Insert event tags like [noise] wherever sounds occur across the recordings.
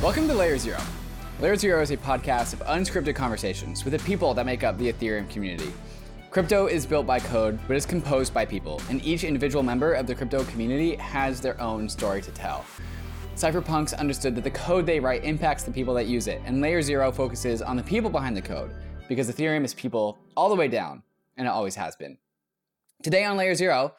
Welcome to Layer Zero. Layer Zero is a podcast of unscripted conversations with the people that make up the Ethereum community. Crypto is built by code, but is composed by people, and each individual member of the crypto community has their own story to tell. Cypherpunks understood that the code they write impacts the people that use it, and Layer Zero focuses on the people behind the code, because Ethereum is people all the way down, and it always has been. Today on Layer Zero,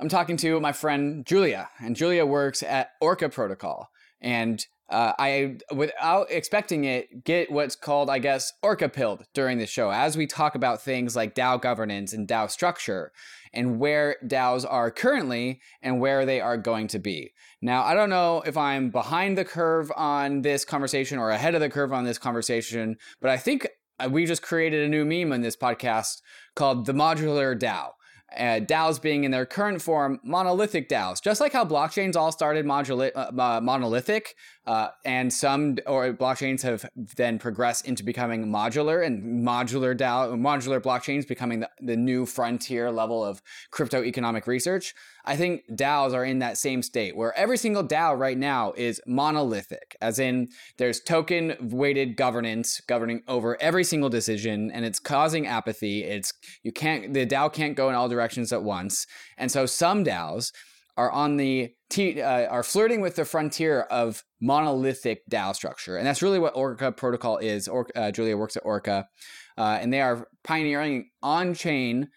I'm talking to my friend Julia, and Julia works at Orca Protocol. And uh, I, without expecting it, get what's called, I guess, Orca pilled during the show as we talk about things like DAO governance and DAO structure and where DAOs are currently and where they are going to be. Now, I don't know if I'm behind the curve on this conversation or ahead of the curve on this conversation, but I think uh, we just created a new meme in this podcast called the modular DAO uh, DAOs being in their current form monolithic DAOs, just like how blockchains all started moduli- uh, uh, monolithic, uh, and some or blockchains have then progressed into becoming modular, and modular DAO, modular blockchains becoming the, the new frontier level of crypto economic research. I think DAOs are in that same state where every single DAO right now is monolithic, as in there's token weighted governance governing over every single decision, and it's causing apathy. It's you can't the DAO can't go in all directions at once, and so some DAOs are on the t- uh, are flirting with the frontier of monolithic DAO structure, and that's really what Orca Protocol is. Or- uh, Julia works at Orca, uh, and they are pioneering on-chain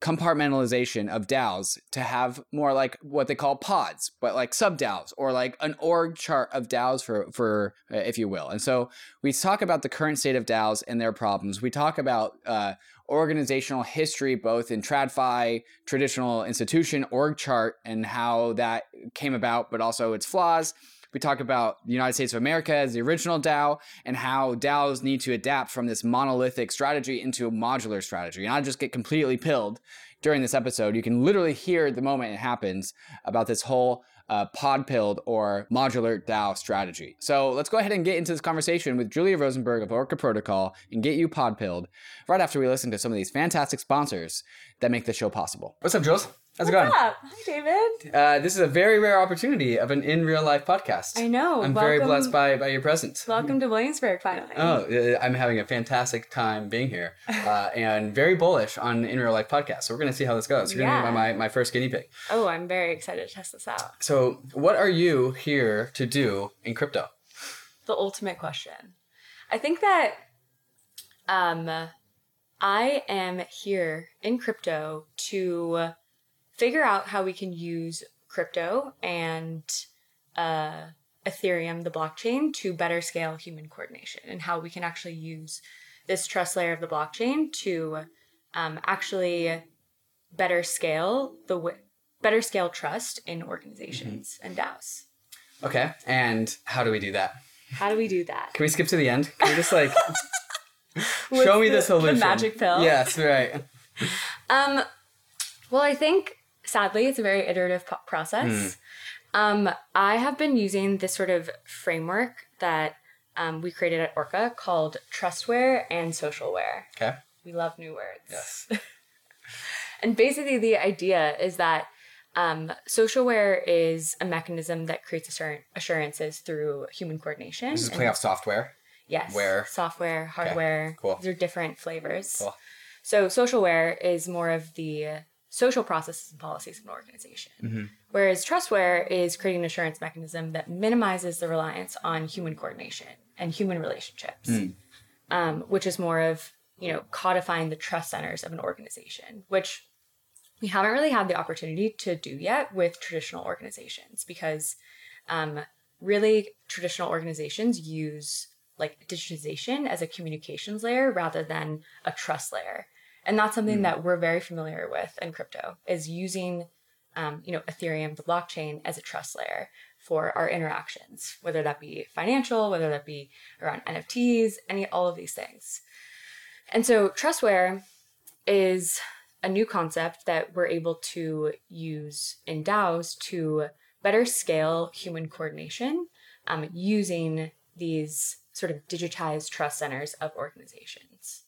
compartmentalization of DAOs to have more like what they call pods, but like sub DAOs or like an org chart of DAOs for for uh, if you will. And so we talk about the current state of DAOs and their problems. We talk about uh, organizational history, both in TradFi, traditional institution org chart, and how that came about, but also its flaws. We talk about the United States of America as the original DAO and how DAOs need to adapt from this monolithic strategy into a modular strategy. And I just get completely pilled during this episode. You can literally hear the moment it happens about this whole uh, pod pilled or modular DAO strategy. So let's go ahead and get into this conversation with Julia Rosenburg of Orca Protocol and get you pod pilled right after we listen to some of these fantastic sponsors that make the show possible. What's up, Julz? How's it going? up? Hi, David. Uh, this is a very rare opportunity of an in real life podcast. I know. I'm very blessed by, by your presence. Welcome to Williamsburg, finally. Oh, uh, I'm having a fantastic time being here [laughs] uh, and very bullish on in real life podcast. So we're going to see how this goes. You're going to be my, my first guinea pig. Oh, I'm very excited to test this out. So, what are you here to do in crypto? The ultimate question. I think that um, I am here in crypto to figure out how we can use crypto and uh, Ethereum, the blockchain, to better scale human coordination and how we can actually use this trust layer of the blockchain to um, actually better scale the w- better scale trust in organizations and DAOs. Okay. And how do we do that? How do we do that? Can we skip to the end? Can we just like [laughs] show me the, the- solution? The magic pill. Yes, right. [laughs] Um, well, I think sadly it's a very iterative po- process. Um, I have been using this sort of framework that um, we created at Orca called Trustware and Socialware. Okay. We love new words. Yes. [laughs] And basically, the idea is that um, socialware is a mechanism that creates assur- assurances through human coordination. This is and- playing off software. Yes. Where Software, hardware. cool. These are different flavors. Cool. So socialware is more of the social processes and policies of an organization. Mm-hmm. Whereas trustware is creating an assurance mechanism that minimizes the reliance on human coordination and human relationships, Mm. um, which is more of you know codifying the trust centers of an organization, which we haven't really had the opportunity to do yet with traditional organizations because um, really traditional organizations use like digitization as a communications layer rather than a trust layer and that's something that we're very familiar with in crypto is using um, you know ethereum the blockchain as a trust layer for our interactions whether that be financial whether that be around nfts any all of these things and so trustware is a new concept that we're able to use in DAOs to better scale human coordination um, using these sort of digitized trust centers of organizations.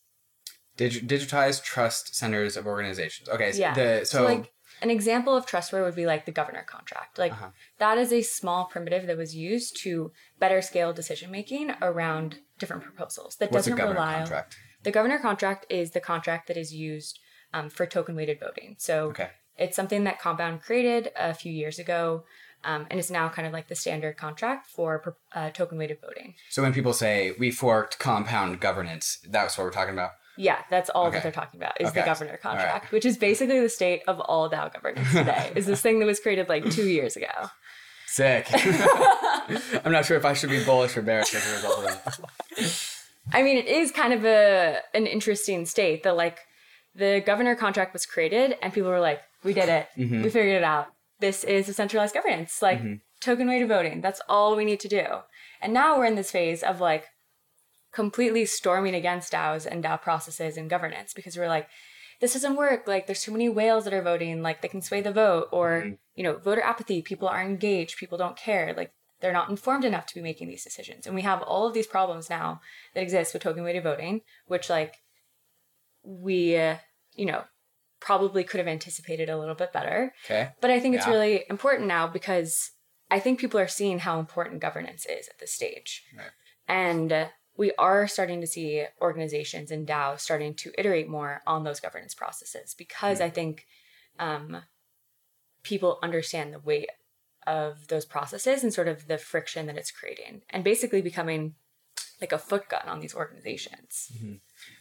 Dig- digitized trust centers of organizations. Okay. So, Yeah. the, so, So, like an example of trustware would be like the governor contract. Like Uh-huh. that is a small primitive that was used to better scale decision making around different proposals. That What's doesn't governor rely contract? the governor contract is the contract that is used um, for token weighted voting. So Okay. it's something that Compound created a few years ago. Um, and it's now kind of like the standard contract for uh, token weighted voting. So when people say we forked compound governance, that's what we're talking about. Yeah, that's all Okay. that they're talking about is the governor All right. contract, which is basically the state of all DAO governance [laughs] today. is this thing that was created like two years ago. Sick. [laughs] [laughs] I'm not sure if I should be bullish or bearish as a result of that. I mean, it is kind of a an interesting state that like the governor contract was created and people were like, we did it. Mm-hmm. We figured it out. This is a centralized governance. Like token weighted voting. That's all we need to do. And now we're in this phase of like completely storming against DAOs and DAO processes and governance because we're like, this doesn't work. Like there's too many whales that are voting, like they can sway the vote, or you know, voter apathy, people aren't engaged, people don't care, like they're not informed enough to be making these decisions. And we have all of these problems now that exist with token weighted voting, which like we uh, you know, probably could have anticipated a little bit better. Okay. But I think it's really important now because I think people are seeing how important governance is at this stage. Right. And we are starting to see organizations and DAOs starting to iterate more on those governance processes because Hmm. I think um, people understand the weight of those processes and sort of the friction that it's creating and basically becoming like a foot gun on these organizations.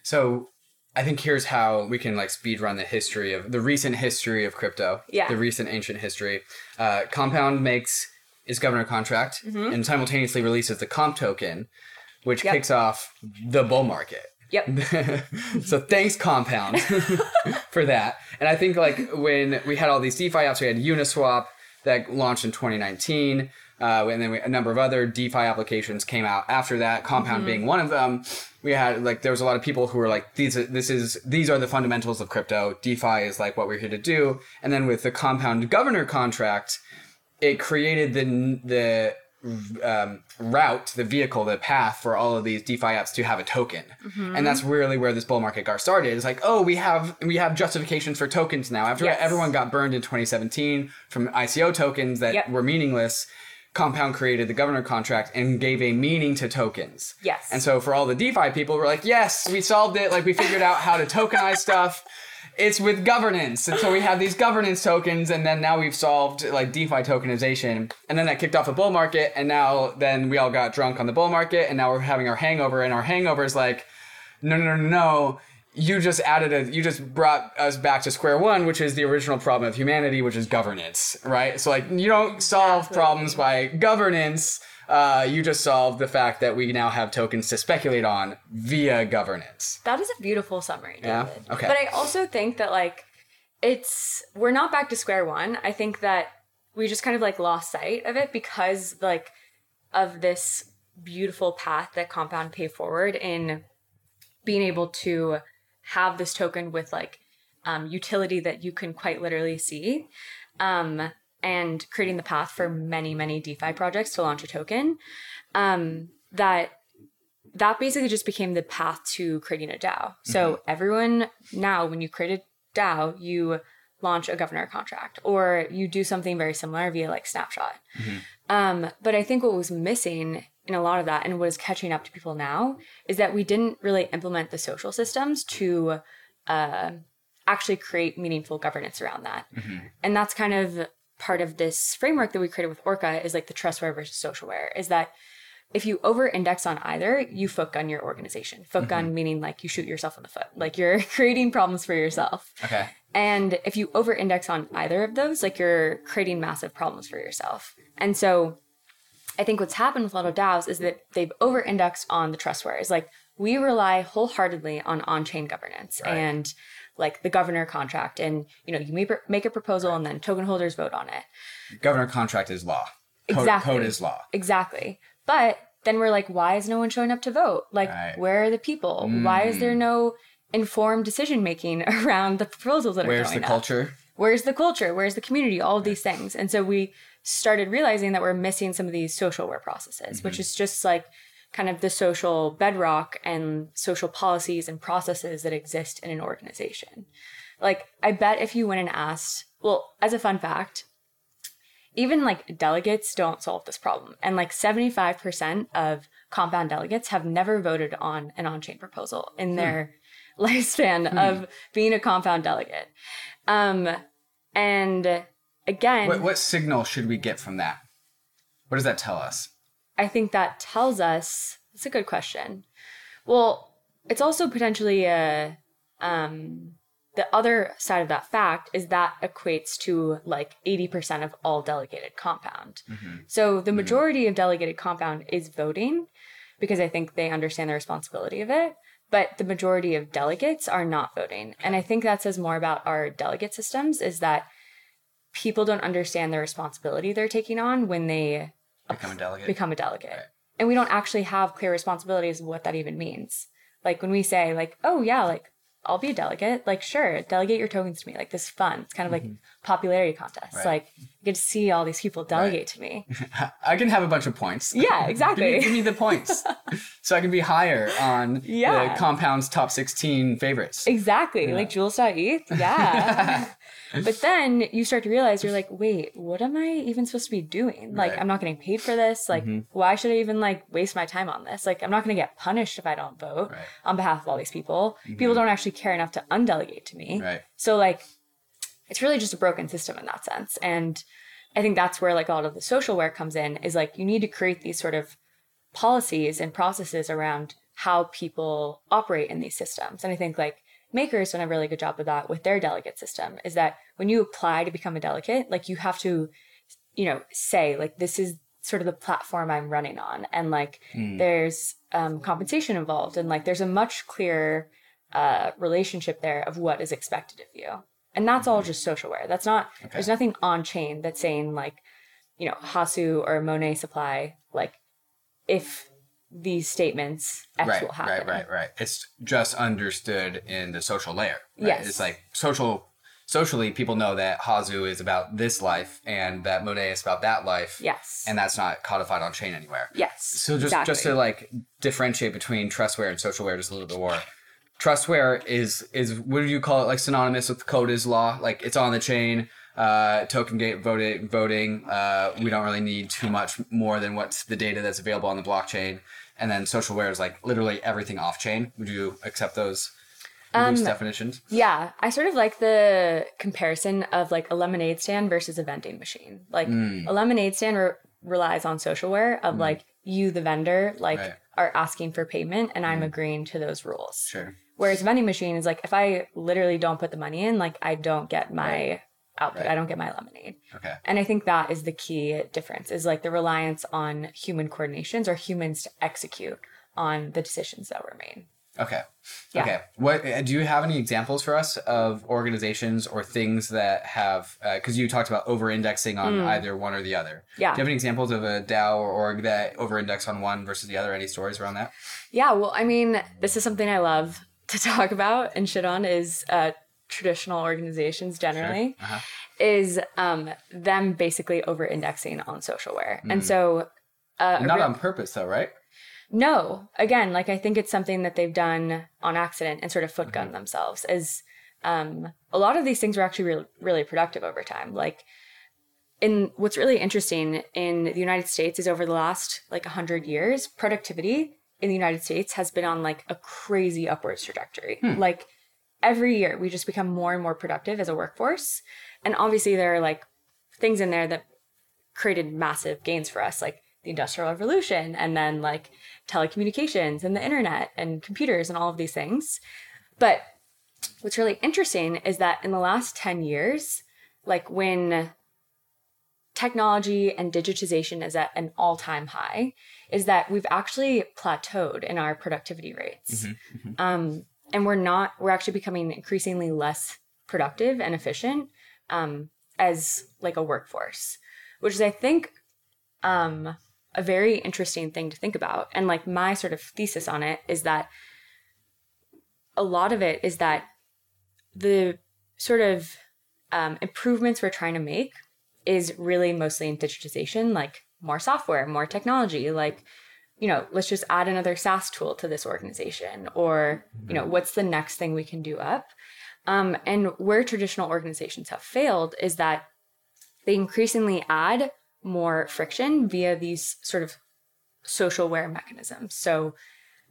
So I think here's how we can like speed run the history of the recent history of crypto. Yeah. The recent ancient history. Uh, Compound makes its governor contract and simultaneously releases the comp token, which Mm-hmm. Yep. kicks off the bull market. Yep. [laughs] so thanks Compound [laughs] for that. And I think like when we had all these DeFi apps, we had Uniswap that launched in 2019. Uh, and then we, a number of other DeFi applications came out after that. Compound being one of them. We had like there was a lot of people who were like these are, this is these are the fundamentals of crypto. DeFi is like what we're here to do. And then with the Compound governor contract, it created the the um, route, the vehicle, the path for all of these DeFi apps to have a token, Mm-hmm. and that's really where this bull market got started. It's like, oh, we have we have justifications for tokens now. After Yes. everyone got burned in 2017 from ICO tokens that Yep. were meaningless, Compound created the governor contract and gave a meaning to tokens. Yes. And so for all the DeFi people, we're like, yes, we solved it. Like we figured out how to tokenize stuff. It's with governance. And so we have these governance tokens, and then now we've solved like DeFi tokenization. And then that kicked off a bull market, and now then we all got drunk on the bull market, and now we're having our hangover, and our hangover is like, no, no, no, no. You just added a, you just brought us back to square one, which is the original problem of humanity, which is governance, right? So like, you don't solve Exactly. problems by governance. Uh, you just solved the fact that we now have tokens to speculate on via governance. That is a beautiful summary, David. Yeah? Okay. But I also think that like it's we're not back to square one. I think that we just kind of like lost sight of it because like of this beautiful path that Compound paved forward in being able to have this token with like um, utility that you can quite literally see. Um, and creating the path for many, many DeFi projects to launch a token. Um, that that basically just became the path to creating a DAO. So everyone now, when you create a DAO, you launch a governor contract or you do something very similar via like snapshot. Um, but I think what was missing in a lot of that and what is catching up to people now is that we didn't really implement the social systems to uh, actually create meaningful governance around that. And that's kind of part of this framework that we created with Orca is like the trustware versus socialware is that if you over index on either, you foot gun your organization. Foot gun mm-hmm. meaning like you shoot yourself in the foot, like you're [laughs] creating problems for yourself. Okay. And if you over index on either of those, like you're creating massive problems for yourself. And so I think what's happened with a lot of DAOs is that they've over indexed on the trustware. Is like we rely wholeheartedly on on chain governance Right. and like the governor contract. And you know, you make, make a proposal and then token holders vote on it. Governor contract is law. Code, Exactly. Code is law. Exactly. But then we're like, why is no one showing up to vote? Like, Right. where are the people? Why is there mm. no informed decision making [laughs] around the proposals that are Where's going the up? culture? Where's the culture? Where's the community? All of these things. And so we started realizing that we're missing some of these socialware processes, which mm-hmm. is just like kind of the social bedrock and social policies and processes that exist in an organization. Like, I bet if you went and asked, well, as a fun fact, even like delegates don't solve this problem. And like 75% of compound delegates have never voted on an on chain proposal in their hmm. [laughs] lifespan hmm. of being a compound delegate. Um, and again, what, what signal should we get from that? What does that tell us? I think that tells us it's a good question. Well, it's also potentially a um, the other side of that fact is that equates to like 80% of all delegated compound. Mm-hmm. So the mm-hmm. majority mm-hmm. of delegated compound is voting because I think they understand the responsibility of it. But the majority of delegates are not voting. And I think that says more about our delegate systems is that people don't understand the responsibility they're taking on when they become a delegate. Become a delegate. Right. And we don't actually have clear responsibilities of what that even means. Like when we say like, oh yeah, like I'll be a delegate. Like, sure, delegate your tokens to me. Like, this is fun. It's kind of like mm-hmm. Popularity contest. Right. Like, you get to see all these people delegate right. to me. [laughs] I can have a bunch of points. [laughs] Yeah, exactly. give, me, give, me, the points, [laughs] so I can be higher on yeah. the compound's top sixteen favorites. Exactly, yeah. like Julz.eth. Yeah. but then you start to realize you're like, wait, what am I even supposed to be doing? Like, right. I'm not getting paid for this. Like, mm-hmm. why should I even like waste my time on this? Like, I'm not going to get punished if I don't vote on behalf of all these people. Mm-hmm. People don't actually care enough to undelegate to me. Right. So like, it's really just a broken system in that sense. And I think that's where like a lot of the social socialware comes in is like you need to create these sort of policies and processes around how people operate in these systems. And I think like Maker's done a really good job of that with their delegate system is that when you apply to become a delegate, like you have to, you know, say like this is sort of the platform I'm running on, and like mm. there's um, compensation involved, and like there's a much clearer uh, relationship there of what is expected of you, and that's all just social socialware. That's not okay. there's nothing on chain that's saying like, you know, Hasu or Monet Supply like if these statements X right, will happen. Right, right, right. It's just understood in the social layer. Right? Yes. It's like social socially people know that Hasu is about this life and that Monet is about that life. Yes. And that's not codified on chain anywhere. Yes. So just exactly. just to like differentiate between trustware and social socialware just a little bit more. Trustware is is what do you call it like synonymous with code is law? Like it's on the chain uh, token gate voting. voting. Uh, we don't really need too much more than what's the data that's available on the blockchain. And then socialware is like literally everything off chain. Would you accept those um, definitions? Yeah, I sort of like the comparison of like a lemonade stand versus a vending machine. Like mm. a lemonade stand re- relies on socialware of mm. like you, the vendor, like right. are asking for payment, and mm. I'm agreeing to those rules. Sure. Whereas vending machine is like if I literally don't put the money in, like I don't get my right output. Right. I don't get my lemonade. Okay. And I think that is the key difference is like the reliance on human coordinations or humans to execute on the decisions that were made. Okay. Yeah. Okay. What uh, do you have any examples for us of organizations or things that have because uh, you talked about over-indexing on mm. either one or the other. Yeah. Do you have any examples of a DAO or org that over-index on one versus the other? Any stories around that? Yeah. Well, I mean, this is something I love to talk about and shit on is uh, traditional organizations generally sure. uh-huh. is um, them basically over indexing on socialware. Mm. And so uh, not re- on purpose though, right? No. Again, like I think it's something that they've done on accident and sort of footgun mm-hmm. themselves is um, a lot of these things were actually really, really productive over time. Like in what's really interesting in the United States is over the last like 100 years, productivity in the United States has been on like a crazy upwards trajectory. Hmm. Like every year we just become more and more productive as a workforce. And obviously there are like things in there that created massive gains for us, like the industrial revolution and then like telecommunications and the internet and computers and all of these things. But what's really interesting is that in the last 10 years, like when technology and digitization is at an all-time high, is that we've actually plateaued in our productivity rates. Mm-hmm, mm-hmm. Um, and we're not we're actually becoming increasingly less productive and efficient um, as like a workforce which is i think um, a very interesting thing to think about and like my sort of thesis on it is that a lot of it is that the sort of um, improvements we're trying to make is really mostly in digitization like more software more technology like you know, let's just add another SaaS tool to this organization, or you know, what's the next thing we can do up? Um, and where traditional organizations have failed is that they increasingly add more friction via these sort of socialware mechanisms. So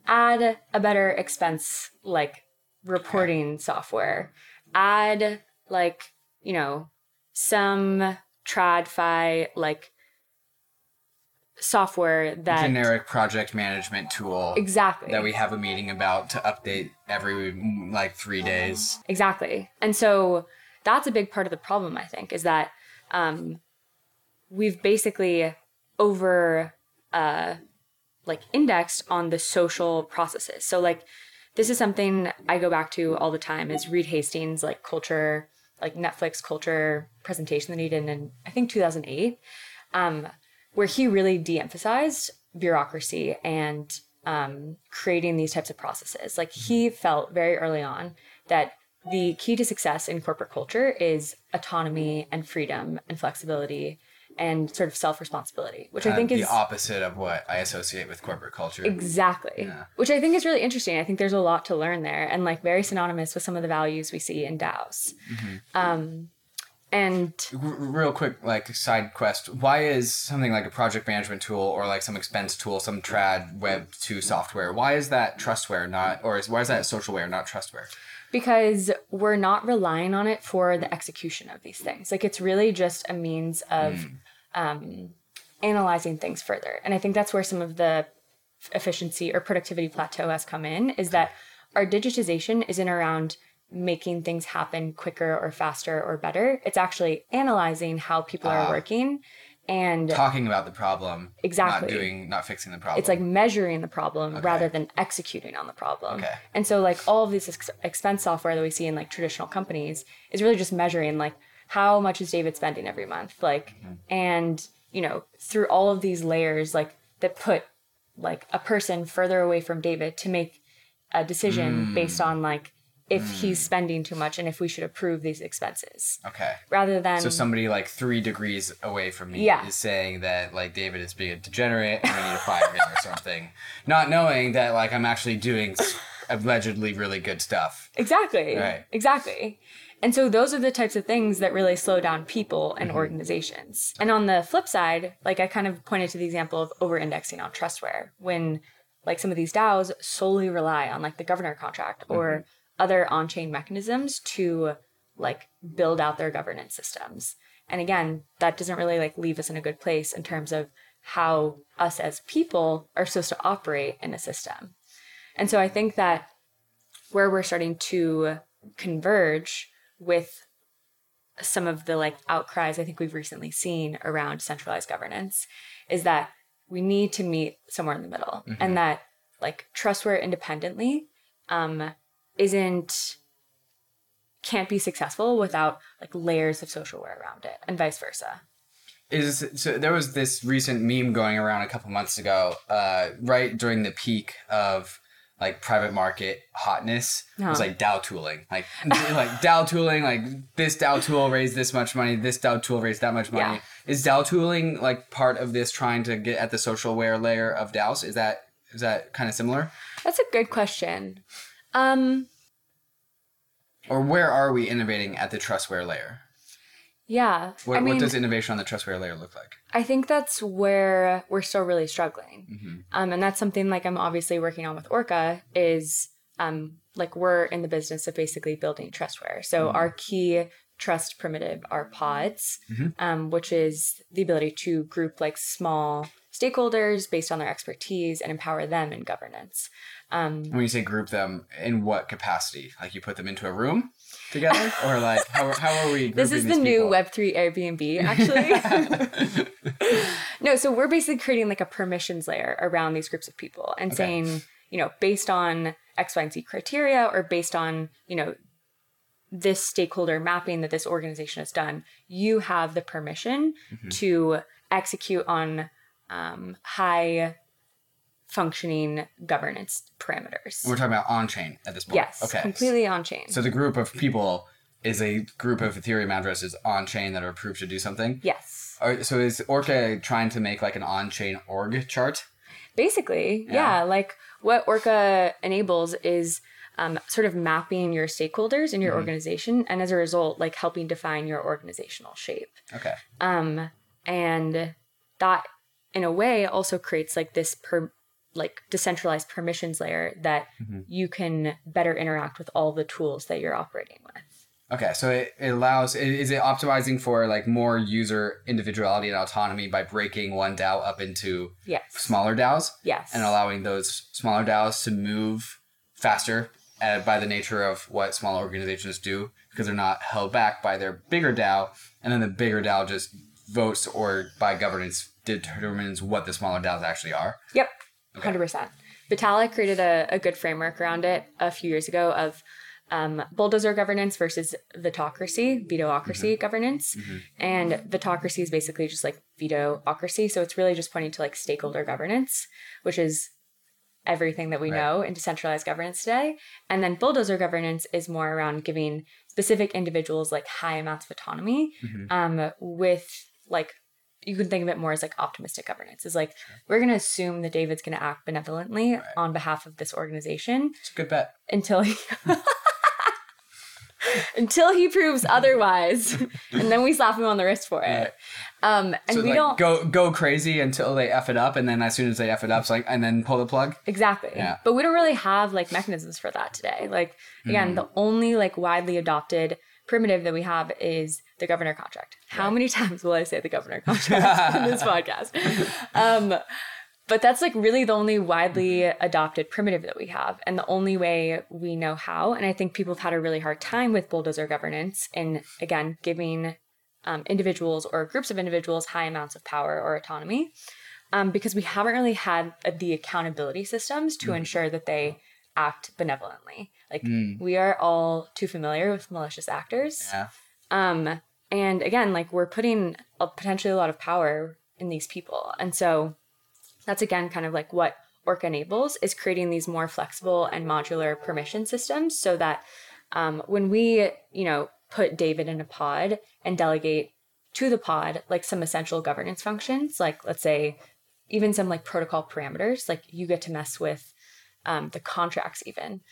add a better expense like reporting software, add like, you know, some tradfi like software that generic project management tool exactly that we have a meeting about to update every like three days. Exactly. And so that's a big part of the problem, I think, is that um, we've basically over uh, like indexed on the social processes. So like this is something I go back to all the time is Reed Hastings like culture, like Netflix culture presentation that he did in I think 2008, um, where he really de-emphasized bureaucracy and um, creating these types of processes. Like he felt very early on that the key to success in corporate culture is autonomy and freedom and flexibility and sort of self responsibility, which I think is the opposite of what I associate with corporate culture. exactly, Yeah. which I think is really interesting. I think there's a lot to learn there and like very synonymous with some of the values we see in DAOs. Mm-hmm. Um, and R- real quick, like side quest. Why is something like a project management tool or like some expense tool, some trad web two software? Why is that trustware not, or is why is that socialware not trustware? because we're not relying on it for the execution of these things. Like it's really just a means of um, analyzing things further. And I think that's where some of the efficiency or productivity plateau has come in is that our digitization isn't around making things happen quicker or faster or better. It's actually analyzing how people are working and Talking about the problem, Exactly. not doing, not fixing the problem. it's like measuring the problem rather than executing on the problem. Okay. And so like all of this ex- expense software that we see in like traditional companies is really just measuring like how much is David spending every month like mm-hmm. and you know through all of these layers like that put like a person further away from David to make a decision mm. based on like if mm. he's spending too much and if we should approve these expenses okay. rather than So somebody like three degrees away from me Yeah. is saying that like David is being a degenerate and we need to fire him or something, [laughs] not knowing that like I'm actually doing allegedly really good stuff. Exactly. Right. Exactly. And so those are the types of things that really slow down people and mm-hmm. organizations. And on the flip side, like I kind of pointed to the example of over indexing on trustware when like some of these DAOs solely rely on like the governor contract or mm-hmm. other on-chain mechanisms to like build out their governance systems. And again, that doesn't really like leave us in a good place in terms of how us as people are supposed to operate in a system. And so I think that where we're starting to converge with some of the like outcries I think we've recently seen around centralized governance is that we need to meet somewhere in the middle and that like trustware independently um isn't can't be successful without like layers of social socialware around it and vice versa. Is so there was this recent meme going around a couple months ago, uh, right during the peak of like private market hotness. It was Uh-huh. like DAO tooling, like [laughs] like DAO tooling, like this DAO tool raised this much money, this DAO tool raised that much money. Yeah. Is DAO tooling like part of this trying to get at the socialware layer of DAOs? Is that is that kind of similar, That's a good question. Um or where are we innovating at the trustware layer? yeah, What, I mean what does innovation on the trustware layer look like? I think that's where we're still really struggling. Mm-hmm. Um, and that's something like I'm obviously working on with Orca is um, like we're in the business of basically building trustware. So Mm-hmm. our key trust primitive are pods, um, which is the ability to group like small stakeholders based on their expertise and empower them in governance. Um, When you say group them, in what capacity? Like you put them into a room together, or like how, how are we? this is the new people? Web3 Airbnb, [laughs] actually. [laughs] no, so we're basically creating like a permissions layer around these groups of people and saying, you know, based on X, Y, and Z criteria or based on, you know, this stakeholder mapping that this organization has done, you have the permission Mm-hmm. to execute on um, high functioning governance parameters. We're talking about on chain at this point. yes, Okay. completely on chain. So the group of people is a group of Ethereum addresses on chain that are approved to do something. yes. So is Orca trying to make like an on chain org chart? Basically, yeah. Like what Orca enables is um, sort of mapping your stakeholders in your Mm-hmm. organization, and as a result, like helping define your organizational shape. Okay. Um, and that, in a way, also creates like this per like decentralized permissions layer that Mm-hmm. you can better interact with all the tools that you're operating with. Okay, so it, it allows is it optimizing for like more user individuality and autonomy by breaking one DAO up into Yes. smaller DAOs Yes. and allowing those smaller DAOs to move faster uh, by the nature of what small organizations do because they're not held back by their bigger DAO, and then the bigger DAO just votes or by governance determines what the smaller DAOs actually are. Yep, hundred percent. Vitalik created a, a good framework around it a few years ago of um, bulldozer governance versus vetocracy, vetoocracy governance. And vetocracy is basically just like vetoocracy. So it's really just pointing to like stakeholder governance, which is everything that we Right. know in decentralized governance today. And then bulldozer governance is more around giving specific individuals like high amounts of autonomy um, with like you can think of it more as like optimistic governance is like we're going to assume that david's going to act benevolently on behalf of this organization It's a good bet. until he [laughs] [laughs] until he proves otherwise and then we slap him on the wrist for it um and So we like don't go go crazy until they f it up, and then as soon as they f it up, it's like and then pull the plug. Exactly. Yeah. But we don't really have like mechanisms for that today. Like again, the only like widely adopted primitive that we have is the governor contract. How many [laughs] times will I say the governor contract [laughs] in this podcast? Um but that's like really the only widely adopted primitive that we have and the only way we know how and i think people have had a really hard time with bulldozer governance in again giving um, individuals or groups of individuals high amounts of power or autonomy um, because we haven't really had uh, the accountability systems to ensure that they act benevolently. Like we are all too familiar with malicious actors. Yeah. Um, and again, like we're putting a, potentially a lot of power in these people. And so that's again kind of like what Orca enables is creating these more flexible and modular permission systems so that um, when we, you know, put David in a pod and delegate to the pod like some essential governance functions, like let's say even some like protocol parameters, like you get to mess with um, the contracts even.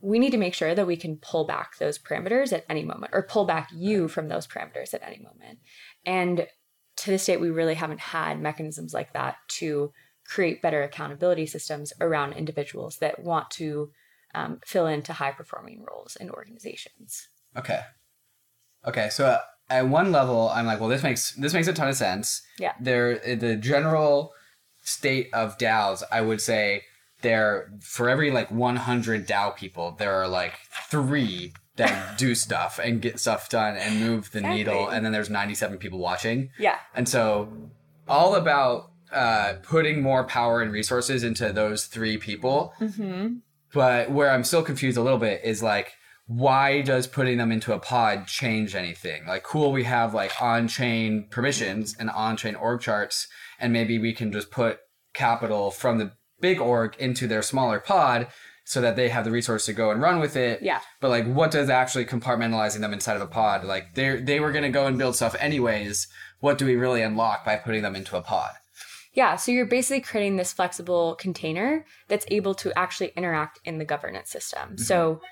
We need to make sure that we can pull back those parameters at any moment or pull back you from those parameters at any moment. And to this date, we really haven't had mechanisms like that to create better accountability systems around individuals that want to um, fill into high performing roles in organizations. Okay. Okay. So uh, at one level, I'm like, well, this makes this makes a ton of sense. Yeah. There, the general state of DAOs, I would say, there for every like 100 DAO people, there are like three that do stuff and get stuff done and move the needle, and then there's 97 people watching. Yeah. And so, all about uh, putting more power and resources into those three people. Mm-hmm. But where I'm still confused a little bit is like, why does putting them into a pod change anything? Like, cool, we have like on chain permissions and on chain org charts, and maybe we can just put capital from the big org into their smaller pod so that they have the resource to go and run with it. Yeah. But like, what does actually compartmentalizing them inside of a pod? Like, they they were gonna go and build stuff anyways. What do we really unlock by putting them into a pod? Yeah, so you're basically creating this flexible container that's able to actually interact in the governance system. So, mm-hmm.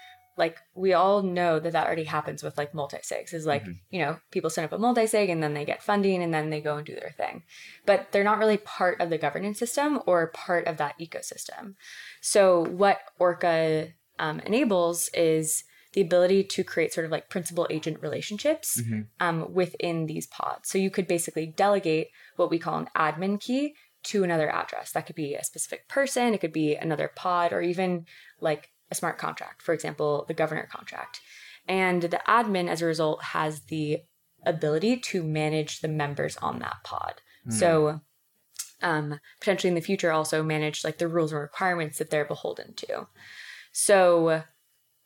Like, we all know that that already happens with like multi-sigs. Is like, you know, people set up a multi-sig and then they get funding and then they go and do their thing. But they're not really part of the governance system or part of that ecosystem. So, what Orca um, enables is the ability to create sort of like principal agent relationships um, within these pods. So you could basically delegate what we call an admin key to another address. That could be a specific person, it could be another pod, or even like a smart contract, for example, the governor contract. And the admin, as a result, has the ability to manage the members on that pod. So um, potentially in the future also manage like the rules and requirements that they're beholden to. So,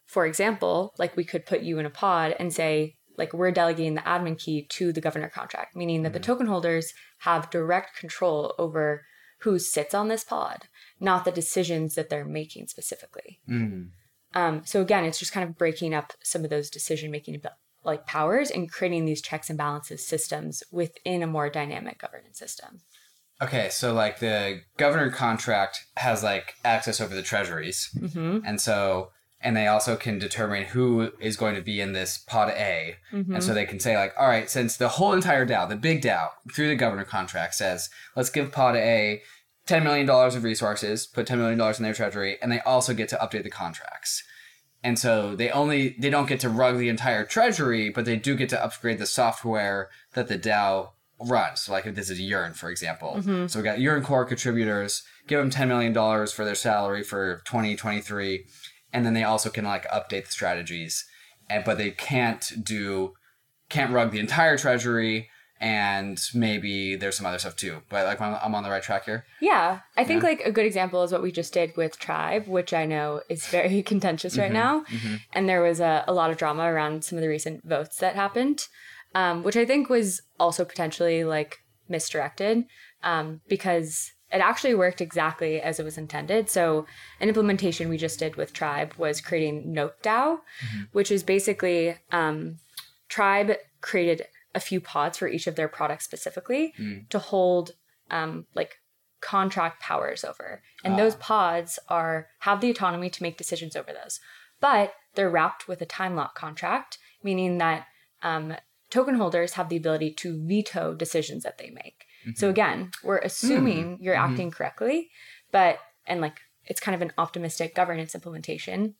for example, like we could put you in a pod and say, like, we're delegating the admin key to the governor contract, meaning that the token holders have direct control over who sits on this pod, not the decisions that they're making specifically. Mm. Um, so again, it's just kind of breaking up some of those decision making like powers and creating these checks and balances systems within a more dynamic governance system. Okay, so like the governor contract has like access over the treasuries, Mm-hmm. and so and they also can determine who is going to be in this pod A, Mm-hmm. and so they can say like, all right, since the whole entire DAO, the big DAO through the governor contract says, let's give pod A. $10 million of resources, put $10 million in their treasury, and they also get to update the contracts. And so they only they don't get to rug the entire treasury, but they do get to upgrade the software that the DAO runs. So like if this is Yearn, for example. So we got Yearn core contributors, give them ten million dollars for their salary for twenty twenty three, and then they also can like update the strategies. And but they can't do can't rug the entire treasury and maybe there's some other stuff too. But like I'm, I'm on the right track here. Yeah, I think like a good example is what we just did with Tribe, which I know is very [laughs] contentious right now. And there was a, a lot of drama around some of the recent votes that happened, um, which I think was also potentially like misdirected um, because it actually worked exactly as it was intended. So, an implementation we just did with Tribe was creating Nope DAO, which is basically um, Tribe created a few pods for each of their products specifically to hold um, like contract powers over. And those pods are have the autonomy to make decisions over those. But they're wrapped with a time lock contract meaning that um, token holders have the ability to veto decisions that they make Mm-hmm. so again we're assuming mm-hmm. you're mm-hmm. acting correctly but and like it's kind of an optimistic governance implementation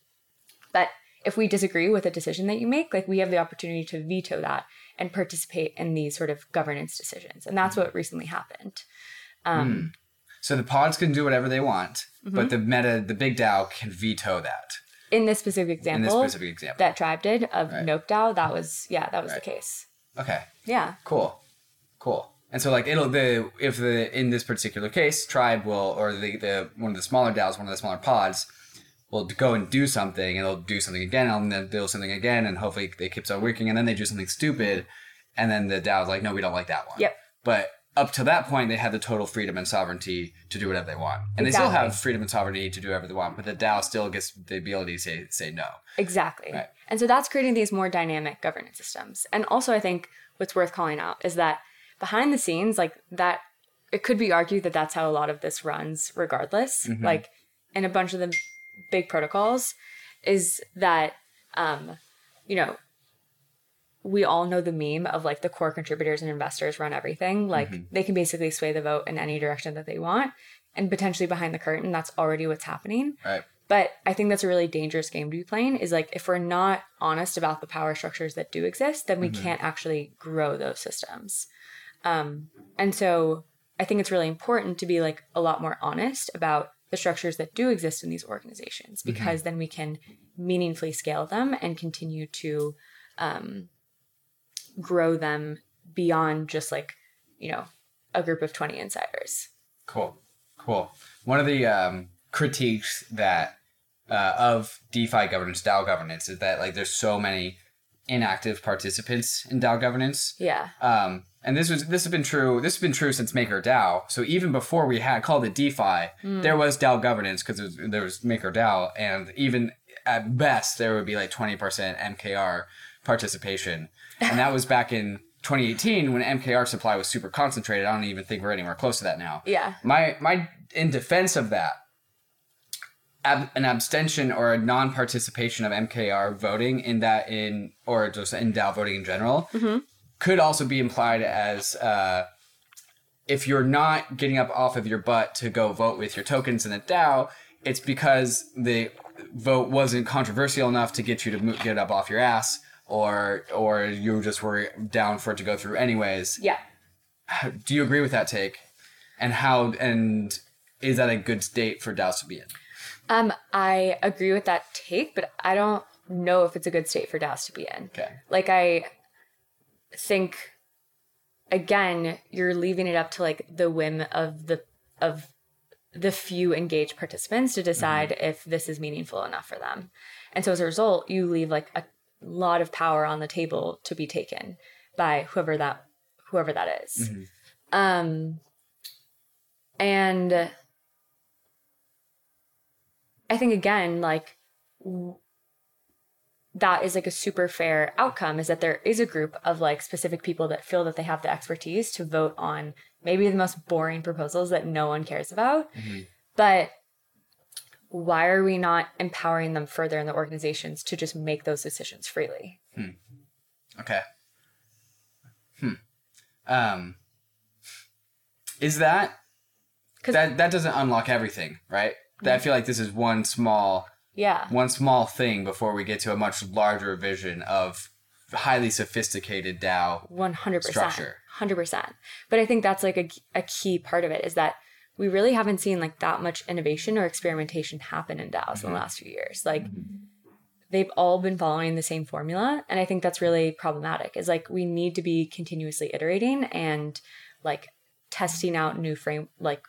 but if we disagree with a decision that you make, like we have the opportunity to veto that and participate in these sort of governance decisions. And that's what recently happened. Um, mm. So the pods can do whatever they want, Mm-hmm. but the meta, the big DAO can veto that In this specific example, in this specific example. that Tribe did of Nope DAO, that was, yeah, that was Right. the case. okay. Yeah. Cool, cool. And so like it'll the if the in this particular case, tribe will or the the one of the smaller DAOs, one of the smaller pods, will go and do something, and they'll do something again, and then they'll do something again, and hopefully they keeps on working, and then they do something stupid, and then the DAO's like, no, we don't like that one. Yep. But up to that point, they had the total freedom and sovereignty to do whatever they want, and they still have freedom and sovereignty to do whatever they want. But the DAO still gets the ability to say say no. Exactly. Right. And so that's creating these more dynamic governance systems. And also, I think what's worth calling out is that behind the scenes, like that, it could be argued that that's how a lot of this runs, regardless. Mm-hmm. Like in a bunch of the big protocols, is that, um, you know, we all know the meme of like the core contributors and investors run everything. Like mm-hmm. they can basically sway the vote in any direction that they want. And potentially behind the curtain, that's already what's happening. Right. But I think that's a really dangerous game to be playing is like if we're not honest about the power structures that do exist, then we mm-hmm. can't actually grow those systems. Um, and so I think it's really important to be like a lot more honest about the structures that do exist in these organizations because then we can meaningfully scale them and continue to um, grow them beyond just like, you know, a group of 20 insiders. Cool, cool. One of the um, critiques that uh, of DeFi governance, DAO governance, is that like there's so many inactive participants in DAO governance. Yeah. Um, and this was this has been true. This has been true since Maker DAO. So even before we had called it DeFi, there was DAO governance because there was Maker DAO, and even at best there would be like twenty percent MKR participation, and that was [laughs] back in 2018 when MKR supply was super concentrated. I don't even think we're anywhere close to that now. Yeah. My my in defense of that, ab, an abstention or a non-participation of MKR voting in that in or just in DAO voting in general could also be implied as uh, if you're not getting up off of your butt to go vote with your tokens in a DAO, it's because the vote wasn't controversial enough to get you to get up off your ass, or or you just were down for it to go through anyways. Yeah. Do you agree with that take? And how and is that a good state for DAOs to be in? Um, I agree with that take, but I don't know if it's a good state for DAOs to be in. Okay. Like I think again, you're leaving it up to like the whim of the of the few engaged participants to decide if this is meaningful enough for them. And so as a result, you leave like a lot of power on the table to be taken by whoever that whoever that is. Um and I think again, like w- that is like a super fair outcome is that there is a group of like specific people that feel that they have the expertise to vote on maybe the most boring proposals that no one cares about. But why are we not empowering them further in the organizations to just make those decisions freely? Okay. Hmm. Um. Is that that that doesn't unlock everything, right? I feel like this is one small Yeah. one small thing before we get to a much larger vision of highly sophisticated DAO. 100%. structure. 100%. But I think that's like a, a key part of it is that we really haven't seen like that much innovation or experimentation happen in DAOs in the mm-hmm. last few years. Like mm-hmm. they've all been following the same formula. And I think that's really problematic is like we need to be continuously iterating and like testing out new frame like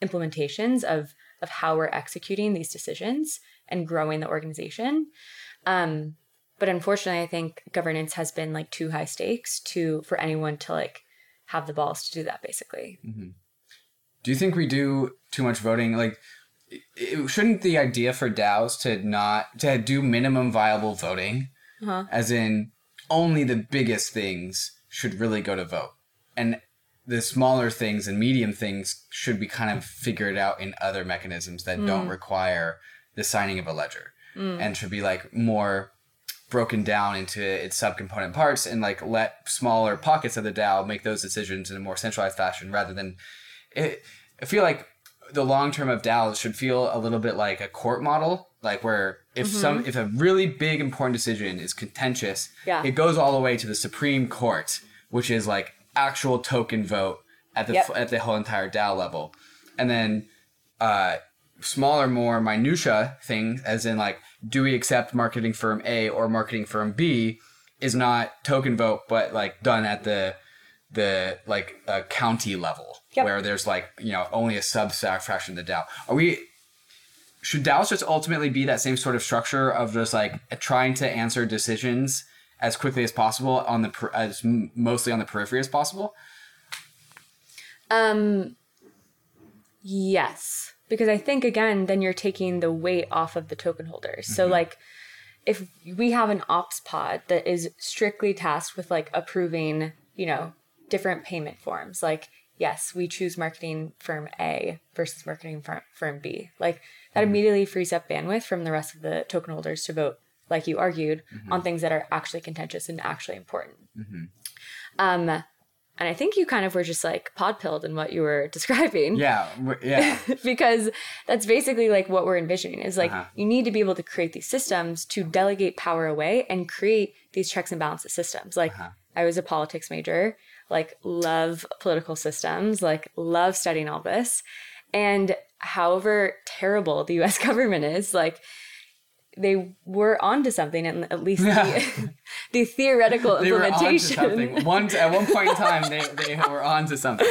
implementations of of how we're executing these decisions and growing the organization. Um, but unfortunately, I think governance has been like too high stakes to for anyone to like have the balls to do that. Basically, Do you think we do too much voting? Like, it, it- shouldn't the idea for DAOs to not to do minimum viable voting, Uh-huh. as in only the biggest things should really go to vote, and the smaller things and medium things should be kind of figured out in other mechanisms that don't mm. require the signing of a ledger, mm. and should be like more broken down into its subcomponent parts and like let smaller pockets of the DAO make those decisions in a more centralized fashion rather than it, I feel like the long term of DAOs should feel a little bit like a court model, like where if mm-hmm. some if a really big important decision is contentious, Yeah. it goes all the way to the Supreme Court, which is like actual token vote at the Yep. at the whole entire DAO level, and then uh, smaller, more minutia things, as in like, do we accept marketing firm A or marketing firm B, is not token vote, but like done at the the like uh, county level, Yep. where there's like you know only a subset fraction of the DAO. Are we? Should DAOs just ultimately be that same sort of structure of just like trying to answer decisions as quickly as possible on the per- as mostly on the periphery as possible? um, yes, because I think again, then you're taking the weight off of the token holders. So like, if we have an ops pod that is strictly tasked with like approving, you know, different payment forms, like yes, we choose marketing firm A versus marketing firm, firm B. Like that immediately frees up bandwidth from the rest of the token holders to vote, like you argued, on things that are actually contentious and actually important. Um, and I think you kind of were just like pod pilled in what you were [laughs] describing Yeah, yeah, [laughs] because that's basically like what we're envisioning is like Uh-huh. you need to be able to create these systems to delegate power away and create these checks and balances systems like Uh-huh. i was a politics major like love political systems like love studying all this and however terrible the us [laughs] government is like they were onto something and at least the, [laughs] the theoretical they were implementation. something. One at one point in time, they they were onto something.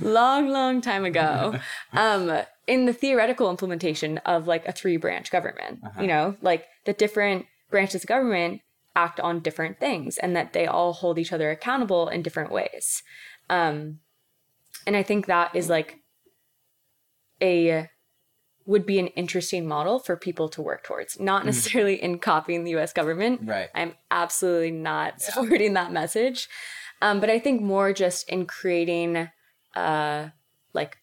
long long time ago. [laughs] Um in the theoretical implementation of like a three branch government you know like the different branches of government act on different things and that they all hold each other accountable in different ways. Um and i think that is like a would be an interesting model for people to work towards not necessarily in copying the us government Right. i'm absolutely not supporting that message um, but i think more just in creating uh, like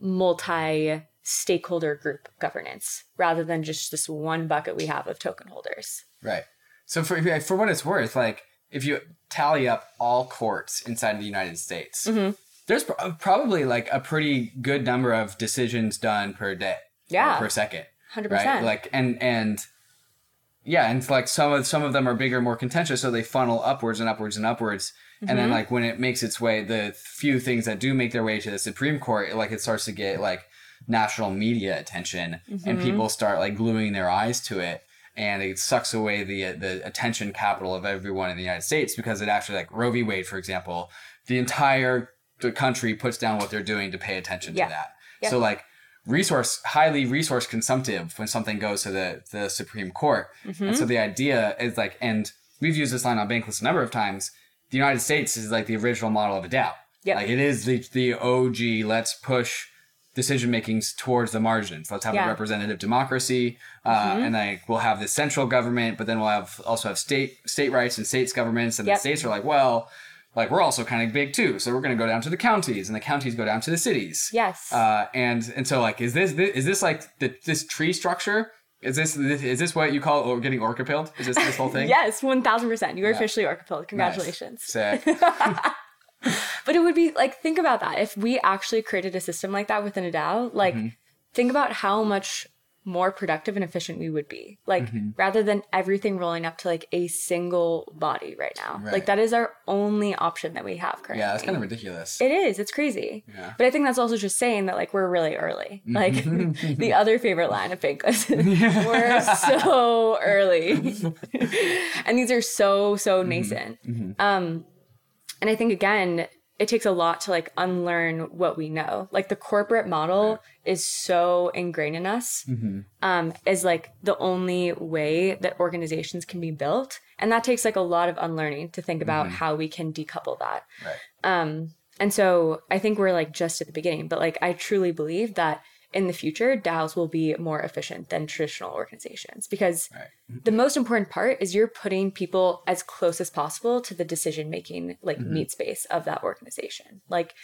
multi stakeholder group governance rather than just this one bucket we have of token holders. Right. So for for what it's worth, like if you tally up all courts inside of the United States, Mm-hmm. There's pro- probably like a pretty good number of decisions done per day. Yeah. per second. 100%. Right. Like and and yeah, and it's like some of some of them are bigger, more contentious, so they funnel upwards and upwards and upwards. And Mm-hmm. then like when it makes its way, the few things that do make their way to the Supreme Court, it, like it starts to get like national media attention, Mm-hmm. and people start like gluing their eyes to it, and it sucks away the the attention capital of everyone in the United States because it actually like Roe v. Wade, for example, the entire the country puts down what they're doing to pay attention Yeah. to that. Yeah. So like resource highly resource consumptive when something goes to the the Supreme Court. Mm-hmm. And so the idea is like and we've used this line on Bankless a number of times. The United States is like the original model of a DAO. Yep. Like it is the the OG let's push decision makings towards the margins. Let's have Yeah. a representative democracy, uh, Mm-hmm. and like we'll have the central government, but then we'll have also have state state rights and states governments, and Yep. the states are like, well, like we're also kind of big too, so we're going to go down to the counties, and the counties go down to the cities. Yes. Uh, and and so like, is this, this is this like the, this tree structure? Is this this is this what you call or getting orca pilled? Is this this whole [laughs] thing? yes, one thousand percent. You are officially orca-pilled. Congratulations. Sick. [laughs] But it would be like, think about that. If we actually created a system like that within a DAO, like, Mm-hmm. think about how much more productive and efficient we would be. Like, Mm-hmm. rather than everything rolling up to like a single body right now. Right. Like, that is our only option that we have currently. Yeah, that's kind of ridiculous. It is. It's crazy. Yeah. But I think that's also just saying that like we're really early. Like [laughs] the other favorite line of Bankless. [laughs] we're so early. [laughs] and these are so, so nascent. Um and I think again, it takes a lot to like unlearn what we know. Like the corporate model is so ingrained in us um, is like the only way that organizations can be built. And that takes like a lot of unlearning to think about how we can decouple that. right. Um, and so I think we're like just at the beginning, but like I truly believe that in the future, DAOs will be more efficient than traditional organizations because Right. Mm-hmm. the most important part is you're putting people as close as possible to the decision making like mm-hmm. meat space of that organization. Like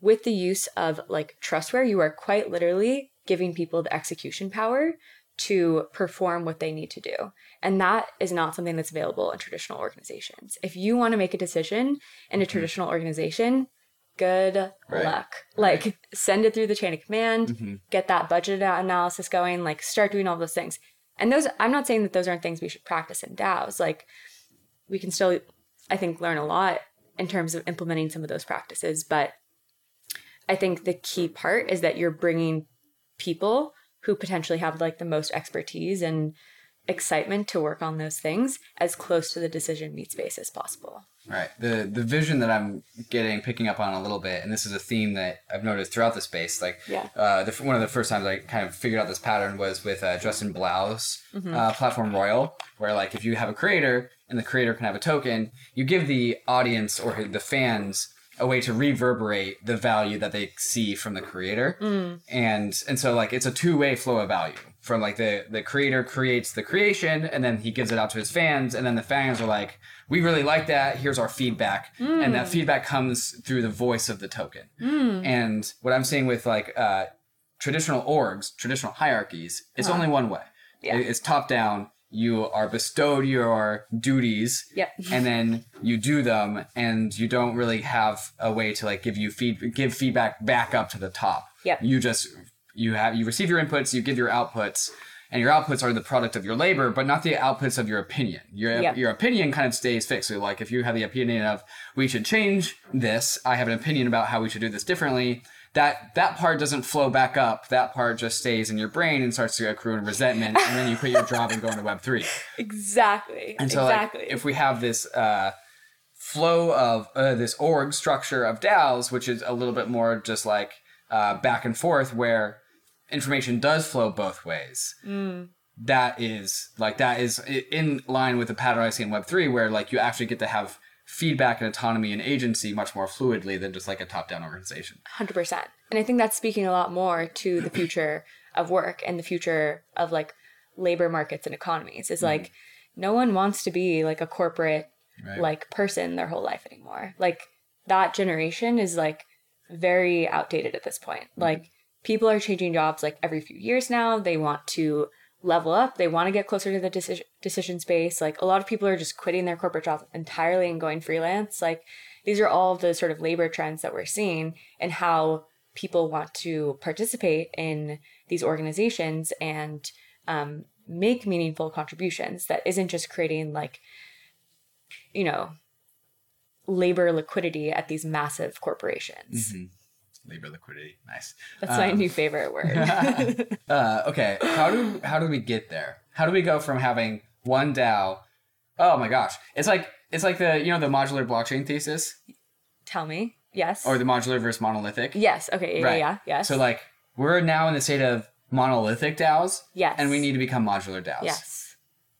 with the use of like trustware, you are quite literally giving people the execution power to perform what they need to do. And that is not something that's available in traditional organizations. If you want to make a decision in a mm-hmm. traditional organization, good Right. luck. Like send it through the chain of command, mm-hmm. get that budget analysis going, like start doing all those things. And those I'm not saying that those aren't things we should practice in DAOs. Like we can still I think learn a lot in terms of implementing some of those practices, but I think the key part is that you're bringing people who potentially have like the most expertise and excitement to work on those things as close to the decision meet space as possible. Right. The the vision that I'm getting picking up on a little bit, and this is a theme that I've noticed throughout the space. Like, Yeah. uh, the, one of the first times I kind of figured out this pattern was with uh, Justin Blau's uh, platform Royal, where like if you have a creator and the creator can have a token, you give the audience or the fans a way to reverberate the value that they see from the creator, and and so like it's a two way flow of value. From like the the creator creates the creation and then he gives it out to his fans and then the fans are like, we really like that. Here's our feedback, and that mm. feedback comes through the voice of the token. Mm. And what I'm seeing with like uh, traditional orgs, traditional hierarchies, it's uh-huh. only one way. Yeah. It's top down. You are bestowed your duties, Yep. and then you do them, and you don't really have a way to like give you feed give feedback back up to the top. Yep. You just you have you receive your inputs, you give your outputs, and your outputs are the product of your labor, but not the outputs of your opinion. Your Yep. your opinion kind of stays fixed. So like if you have the opinion of we should change this, I have an opinion about how we should do this differently. That that part doesn't flow back up. That part just stays in your brain and starts to accrue in resentment, and then you quit your job and go into Web three. [laughs] Exactly. And so, exactly. like, if we have this uh, flow of uh, this org structure of DAOs, which is a little bit more just like uh, back and forth, where information does flow both ways. Mm. That is like that is in line with the pattern I see in Web three, where like you actually get to have feedback and autonomy and agency much more fluidly than just like a top down organization. 100%. And I think that's speaking a lot more to the [clears throat] future of work and the future of like labor markets and economies. Is mm. like no one wants to be like a corporate Right. like person their whole life anymore. Like that generation is like very outdated at this point. Mm. Like people are changing jobs like every few years now. They want to level up. They want to get closer to the decision decision space. Like a lot of people are just quitting their corporate jobs entirely and going freelance. Like these are all the sort of labor trends that we're seeing and how people want to participate in these organizations and um, make meaningful contributions that isn't just creating like you know labor liquidity at these massive corporations Labor liquidity, nice. that's my new favorite word [laughs] Uh, okay, how do how do we get there? How do we go from having one DAO? Oh my gosh, it's like it's like the you know the modular blockchain thesis tell me yes or the modular versus monolithic. yes okay yeah Right. yeah yeah yes So like we're now in the state of monolithic DAOs. Yes. And we need to become modular DAOs. yes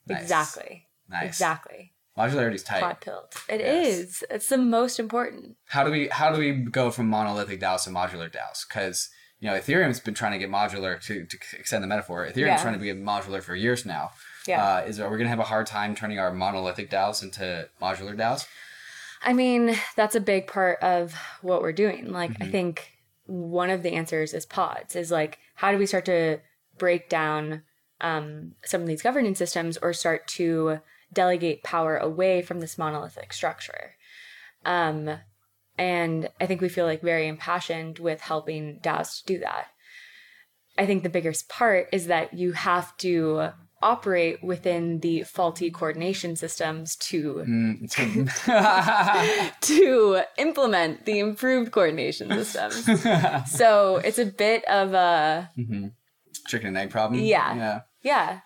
Nice. exactly Nice. exactly Modularity's tight. pod pilled It Yes. is. it's the most important How do we how do we go from monolithic DAOs to modular DAOs? Because you know, Ethereum's been trying to get modular to, to extend the metaphor. Ethereum's Yeah. trying to be modular for years now. Yeah. Uh, is are we gonna have a hard time turning our monolithic DAOs into modular DAOs? I mean, that's a big part of what we're doing. Like, Mm-hmm. I think one of the answers is pods, is like, how do we start to break down um, some of these governance systems or start to delegate power away from this monolithic structure? Um, and I think we feel like very impassioned with helping DAOs to do that. I think the biggest part is that you have to operate within the faulty coordination systems to [laughs] [laughs] to implement the improved coordination systems. [laughs] so it's a bit of a Chicken and egg problem. Yeah. Yeah. yeah.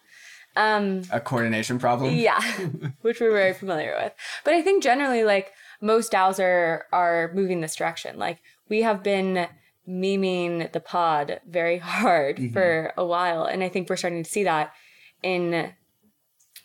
Um A coordination problem. yeah, [laughs] [laughs] which we're very familiar with. But I think generally like most DAOs are are moving this direction. Like we have been memeing the pod very [laughs] hard for a while and I think we're starting to see that in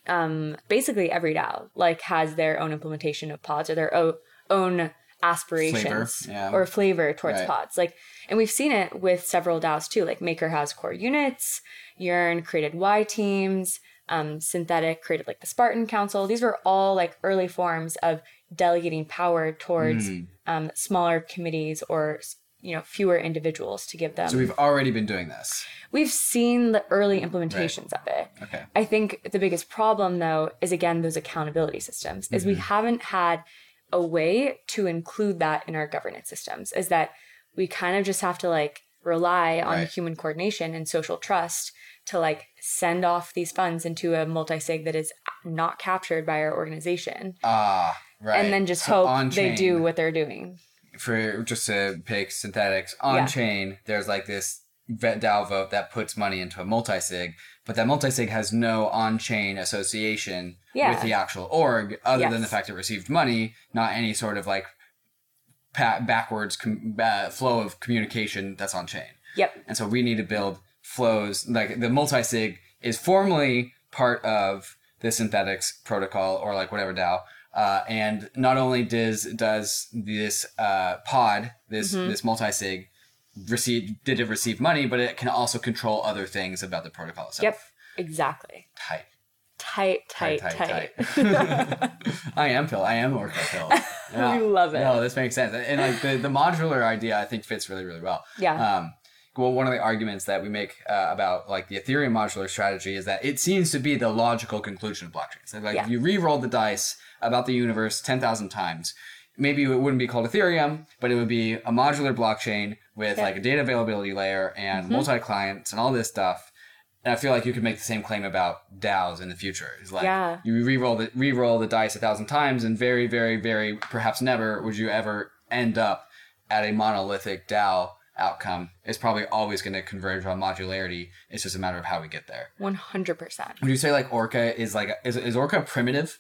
um basically every DAO like has their own implementation of pods or their o- own aspirations yeah. or flavor towards Right. pods. Like and we've seen it with several DAOs too. Like Maker has core units, Yearn created Y teams, um, Synthetix created like the Spartan Council. These were all like early forms of delegating power towards Hmm. um, smaller committees or you know fewer individuals to give them. So we've already been doing this. we've seen the early implementations of it. Okay. I think the biggest problem though is again those accountability systems is Mm-hmm. we haven't had a way to include that in our governance systems is that we kind of just have to like rely on Right. human coordination and social trust to like send off these funds into a multi-sig that is not captured by our organization Ah, right. and then just So hope they do what they're doing. for just to pick Synthetix on Yeah. chain there's like this vet DAO vote that puts money into a multi-sig but that multi-sig has no on-chain association Yeah. with the actual org other than the fact it received money not any sort of like pa- backwards com- uh, flow of communication that's on chain Yep. and so we need to build flows like the multi-sig is formally part of the Synthetix protocol or like whatever DAO. Uh, and not only does does this uh, pod this Mm-hmm. this multi-sig receive did it receive money, but it can also control other things about the protocol itself. Yep. Exactly. Tight. Tight, tight, tight. [laughs] I am pill. I am orca pill. [laughs] Yeah. We love it. No, this makes sense. And like the, the modular idea, I think fits really, really well. Yeah. Um, well, one of the arguments that we make uh, about like the Ethereum modular strategy is that it seems to be the logical conclusion of blockchains. So, like Yeah. if you re-roll the dice about the universe ten thousand times, maybe it wouldn't be called Ethereum, but it would be a modular blockchain with Yeah. like a data availability layer and multi-clients and all this stuff. And I feel like you could make the same claim about DAOs in the future. It's like Yeah. you re-roll the re-roll the dice a thousand times, and very, very, very perhaps never would you ever end up at a monolithic DAO outcome. It's probably always going to converge on modularity. It's just a matter of how we get there. 100%. Would you say like Orca is like is is Orca primitive?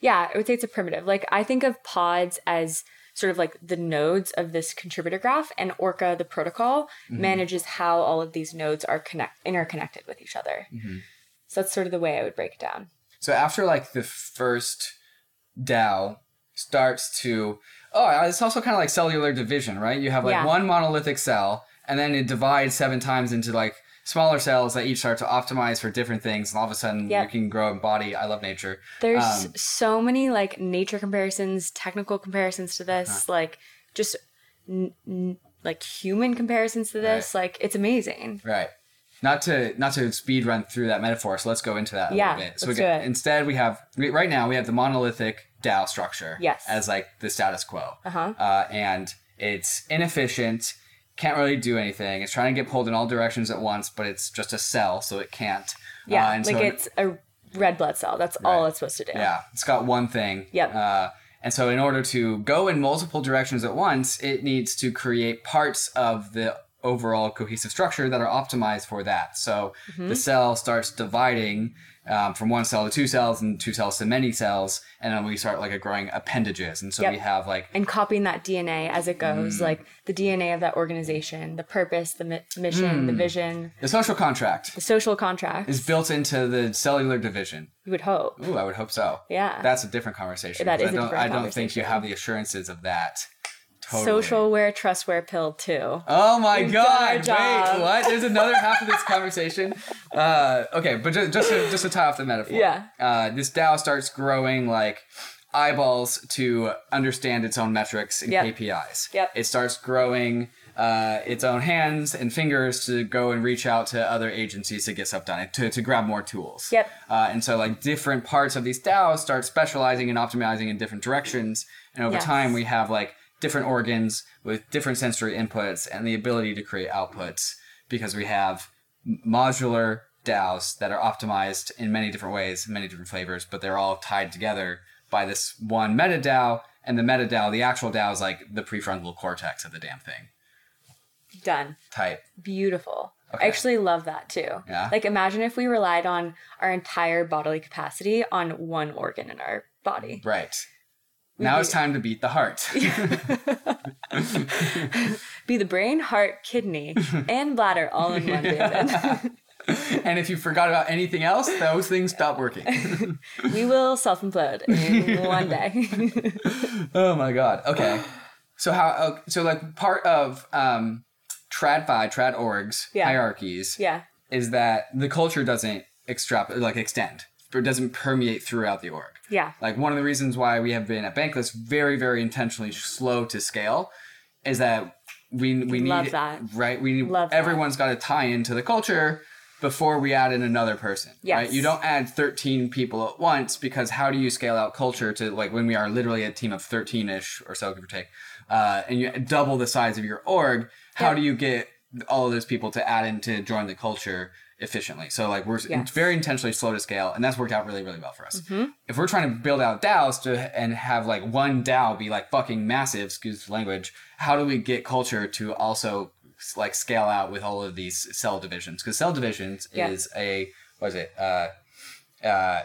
Yeah, I would say it's a primitive. Like I think of pods as sort of like the nodes of this contributor graph, and Orca, the protocol, mm-hmm. manages how all of these nodes are connect interconnected with each other. Mm-hmm. So that's sort of the way I would break it down. So after like the first DAO starts to oh, uh, it's also kind of like cellular division, right? You have like Yeah. one monolithic cell, and then it divides seven times into like smaller cells that each start to optimize for different things, and all of a sudden Yep. you can grow a body. I love nature. There's Um, so many like nature comparisons, technical comparisons to this, Uh-huh. like just n- n- like human comparisons to this. Like it's amazing. Right. Not to not to speed run through that metaphor, so let's go into that a Yeah, little bit. So let's we do it. instead we have right now we have the monolithic DAO structure Yes. as like the status quo. Uh-huh. Uh, and it's inefficient, can't really do anything. It's trying to get pulled in all directions at once, but it's just a cell, so it can't. Yeah, Uh, like so- it's a red blood cell. That's all it's supposed to do. Yeah, it's got one thing. Yep. Uh, and so, in order to go in multiple directions at once, it needs to create parts of the overall cohesive structure that are optimized for that. So Mm-hmm. the cell starts dividing um, from one cell to two cells, and two cells to many cells, and then we start like a growing appendages. And so Yep. we have like and copying that DNA as it goes, Mm. like the DNA of that organization, the purpose, the mi- mission, Mm. the vision, the social contract the social contract. is built into the cellular division. you would hope. Ooh, I would hope so. Yeah. That's a different conversation. That is I a don't, different I don't think you have the assurances of that Totally. Socialware, trust wear pill too. Oh my We've god! Wait, what? There's another half of this [laughs] conversation. Uh, okay, but just just to, just to tie off the metaphor. Yeah. Uh, this DAO starts growing like eyeballs to understand its own metrics and Yep. KPIs. Yep. It starts growing uh, its own hands and fingers to go and reach out to other agencies to get stuff done, to, to grab more tools. Yep. Uh, and so, like, different parts of these DAOs start specializing and optimizing in different directions. And over Yes. time, we have like different organs with different sensory inputs and the ability to create outputs because we have modular DAOs that are optimized in many different ways, many different flavors, but they're all tied together by this one meta DAO. And the meta DAO, the actual DAO, is like the prefrontal cortex of the damn thing. Done. Type. Beautiful. Okay. I actually love that too. Yeah? Like imagine if we relied on our entire bodily capacity on one organ in our body. Right. Now it's time to beat the heart. [laughs] Be the brain, heart, kidney, [laughs] and bladder all in one, David. [laughs] and if you forgot about anything else, those things stop working. we will self implode in one day. Oh my god. Okay. So how? oh, So like part of um, TradFi, trad orgs Yeah. hierarchies yeah. is that the culture doesn't extrapolate, like extend, or doesn't permeate throughout the org. Yeah. Like one of the reasons why we have been at Bankless very, very intentionally slow to scale is that we we need Love that. right. We Love that. everyone's got to tie into the culture before we add in another person. Right. You don't add thirteen people at once because how do you scale out culture to like when we are literally a team of thirteen ish or so give or take, uh, and you double the size of your org. How Yeah. do you get all of those people to add in to join the culture efficiently? So like we're Yes. very intentionally slow to scale, and that's worked out really, really well for us Mm-hmm. if we're trying to build out DAOs to and have like one DAO be like fucking massive, excuse the language, how do we get culture to also like scale out with all of these cell divisions? Because cell divisions Yeah. is a what is it? Uh, uh,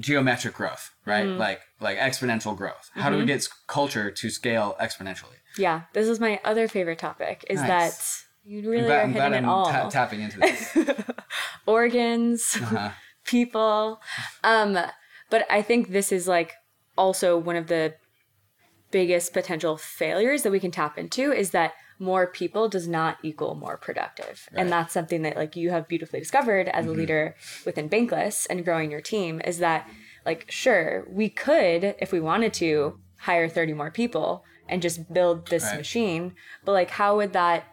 geometric growth, right? Mm-hmm. Like like exponential growth. How do we get culture to scale exponentially? Yeah. This is my other favorite topic is Nice. that you really I'm glad, are I'm hitting glad it I'm all. ta- tapping into this. [laughs] Organs, Uh-huh. [laughs] people. Um, but I think this is like also one of the biggest potential failures that we can tap into is that more people does not equal more productive. Right. And that's something that like you have beautifully discovered as a leader within Bankless and growing your team is that like sure, we could if we wanted to hire 30 more people and just build this Right. machine, but like how would that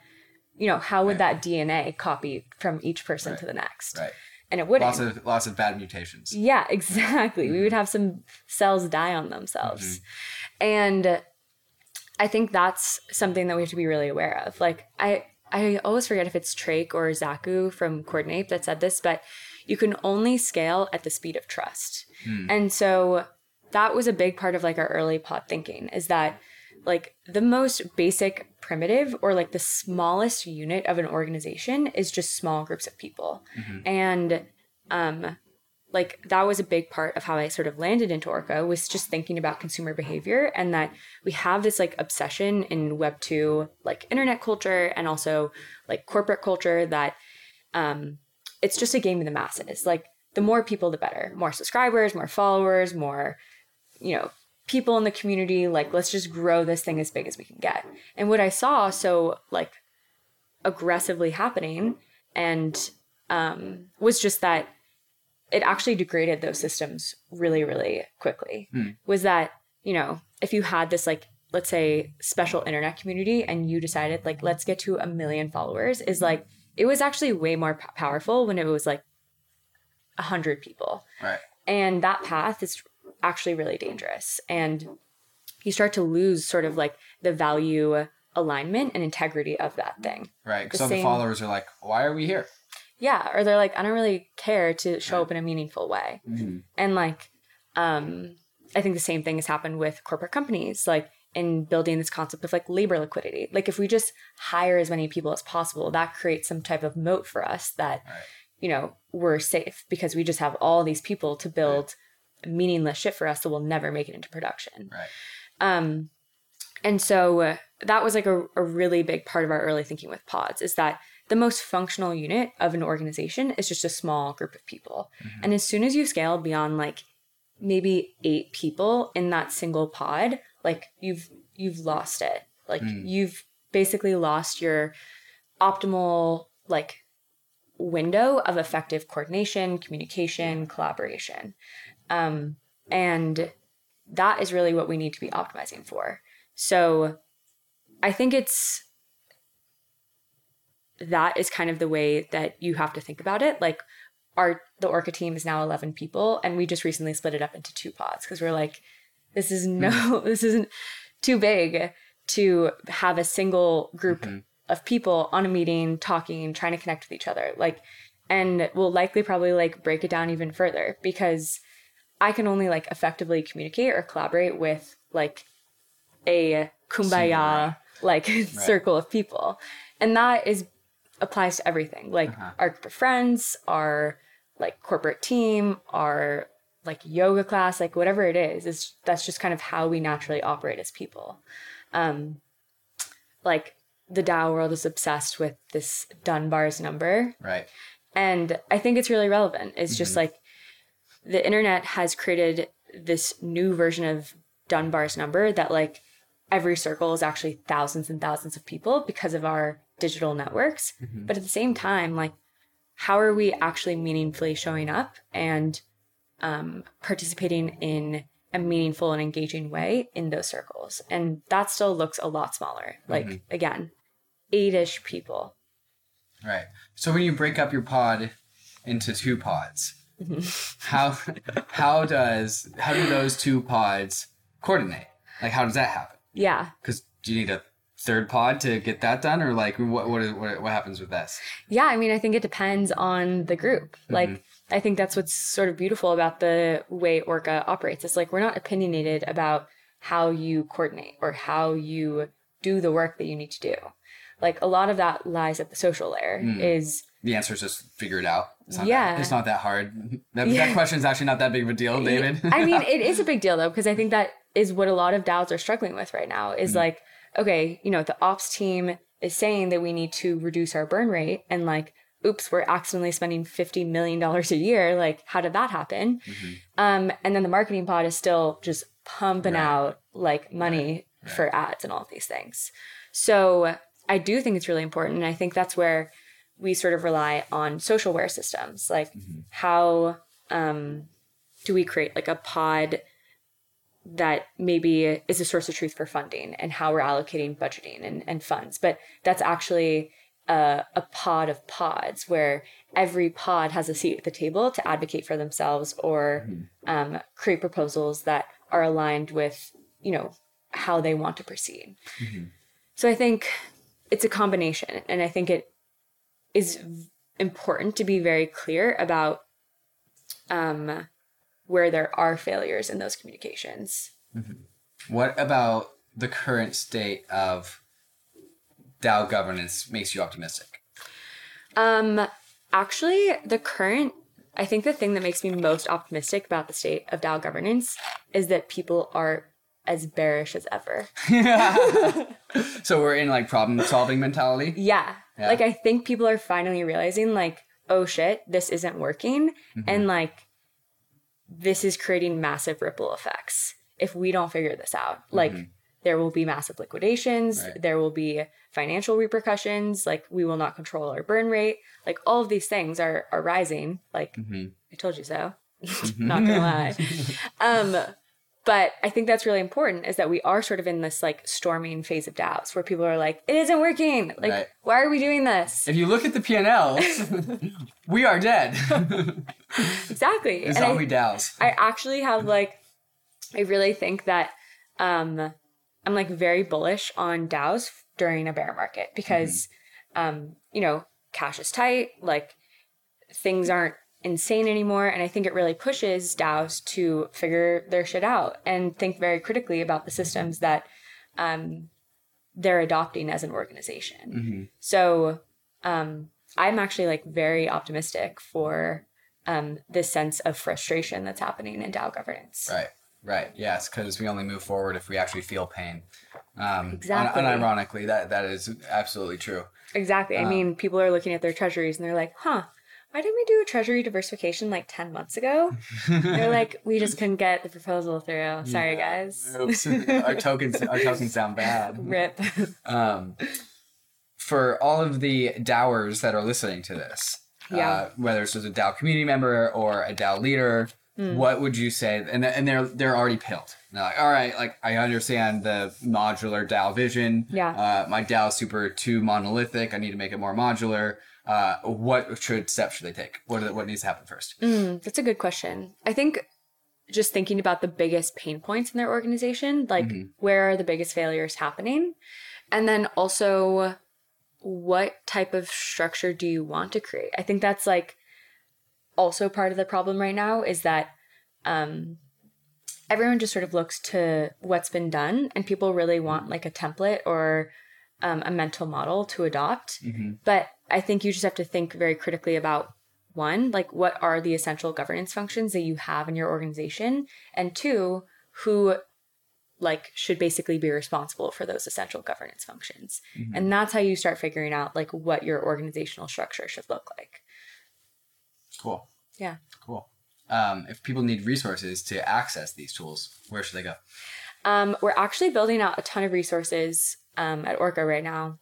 you know, how would Right. that DNA copy from each person Right. to the next? right. And it wouldn't. Lots of lots of bad mutations. Yeah, [laughs] exactly. We would mm-hmm. have some cells die on themselves. Mm-hmm. And I think that's something that we have to be really aware of. Like I I always forget if it's Trake or Zaku from Coordinape that said this, but you can only scale at the speed of trust. Hmm. And so that was a big part of like our early pod thinking is that like the most basic primitive or like the smallest unit of an organization is just small groups of people. And um like that was a big part of how I sort of landed into Orca was just thinking about consumer behavior and that we have this like obsession in web 2 like internet culture and also like corporate culture that um it's just a game of the masses. Like the more people the better. More subscribers, more followers, more you know, people in the community like let's just grow this thing as big as we can get. And what I saw so like aggressively happening and um was just that it actually degraded those systems really really quickly was that you know if you had this like let's say special internet community and you decided like let's get to a million followers is like it was actually way more p- powerful when it was like a hundred people Right. and that path is actually really dangerous and you start to lose sort of like the value alignment and integrity of that thing Right. The so the followers are like, why are we here? yeah or they're like i don't really care to show up in a meaningful way and like um i think the same thing has happened with corporate companies like in building this concept of like labor liquidity like if we just hire as many people as possible that creates some type of moat for us that Right. you know we're safe because we just have all these people to build meaningless shit for us that will never make it into production Right. um, and so uh, that was like a, a really big part of our early thinking with pods is that the most functional unit of an organization is just a small group of people. And as soon as you scale beyond like maybe eight people in that single pod, like you've you've lost it. Like you've basically lost your optimal like window of effective coordination, communication, collaboration. Um, and that is really what we need to be optimizing for. So I think it's that is kind of the way that you have to think about it. Like our the Orca team is now 11 people and we just recently split it up into two pods because we're like this is no [laughs] this isn't too big to have a single group of people on a meeting talking trying to connect with each other like and we'll likely probably like break it down even further because I can only like effectively communicate or collaborate with like a kumbaya like [laughs] circle of people. And that is applies to everything. Like our group of friends, our like corporate team, our like yoga class, like whatever it is, is that's just kind of how we naturally operate as people. Um like the DAO world is obsessed with this Dunbar's number Right. and I think it's really relevant. It's just like the internet has created this new version of Dunbar's number that like every circle is actually thousands and thousands of people because of our digital networks. But at the same time, like how are we actually meaningfully showing up and um, participating in a meaningful and engaging way in those circles? And that still looks a lot smaller. Like again, eight-ish people. Right. So when you break up your pod into two pods, [laughs] how how does how do those two pods coordinate? Like how does that happen? Yeah. Because do you need a third pod to get that done, or like what what is, what, what happens with this? Yeah, I mean, I think it depends on the group. Mm-hmm. Like, I think that's what's sort of beautiful about the way Orca operates. It's like we're not opinionated about how you coordinate or how you do the work that you need to do. Like, a lot of that lies at the social layer, mm-hmm. is The answer is just figure it out. It's not Yeah. That, it's not that hard. That, Yeah. that question is actually not that big of a deal, [laughs] David. I mean, [laughs] it is a big deal though, because I think that is what a lot of DAOs are struggling with right now is like, okay, you know, the ops team is saying that we need to reduce our burn rate and like, oops, we're accidentally spending $50 million a year. Like, how did that happen? Um, and then the marketing pod is still just pumping Right. out like money for ads and all of these things. So I do think it's really important. And I think that's where we sort of rely on social socialware systems. Like, how um, do we create like a pod that maybe is a source of truth for funding and how we're allocating budgeting and, and funds? But that's actually a, a pod of pods where every pod has a seat at the table to advocate for themselves or um, create proposals that are aligned with, you know, how they want to proceed. So I think it's a combination. And I think it is important to be very clear about um, where there are failures in those communications. what about the current state of DAO governance makes you optimistic? Um, actually, the current, I think the thing that makes me most optimistic about the state of DAO governance is that people are as bearish as ever. [laughs] [laughs] So we're in like problem solving mentality. Yeah. Yeah. Like I think people are finally realizing like, oh shit, this isn't working mm-hmm. and like this is creating massive ripple effects if we don't figure this out. Like mm-hmm. there will be massive liquidations, Right. there will be financial repercussions, like we will not control our burn rate. Like all of these things are are rising. Like mm-hmm. I told you so. [laughs] not gonna lie. Um but I think that's really important is that we are sort of in this like storming phase of DAOs where people are like, it isn't working. Like, Right. why are we doing this? If you look at the P&Ls, [laughs] we are dead. [laughs] Exactly. And I, Zombie DAOs. I actually have like, I really think that um, I'm like very bullish on DAOs during a bear market because, um, you know, cash is tight, like things aren't insane anymore. And I think it really pushes DAOs to figure their shit out and think very critically about the systems that um, they're adopting as an organization. So um, I'm actually like very optimistic for um, this sense of frustration that's happening in DAO governance. Right, right. Yes, because we only move forward if we actually feel pain. Um, Exactly. Un- unironically, that that is absolutely true. Exactly. I mean, people are looking at their treasuries and they're like, huh, why didn't we do a treasury diversification like 10 months ago? They're like, we just [laughs] couldn't get the proposal through. Sorry, Yeah. guys. Oops. our tokens our tokens sound bad. [laughs] Rip. Um, for all of the DAOers that are listening to this, Yeah. uh, whether it's just a DAO community member or a DAO leader, Hmm. what would you say? And and they're they're already pilled. They're like, all right, like I understand the modular DAO vision. Yeah. Uh, my DAO is super too monolithic. I need to make it more modular. Uh, what should steps should they take? What are the- what needs to happen first? Mm, that's a good question. I think just thinking about the biggest pain points in their organization, like where are the biggest failures happening? And then also, what type of structure do you want to create? I think that's like also part of the problem right now is that um, everyone just sort of looks to what's been done and people really want like a template or um, a mental model to adopt. But I think you just have to think very critically about one, like what are the essential governance functions that you have in your organization? And two, who like should basically be responsible for those essential governance functions. And that's how you start figuring out like what your organizational structure should look like. Cool. Yeah. Cool. Um, if people need resources to access these tools, where should they go? Um, we're actually building out a ton of resources um, at Orca right now.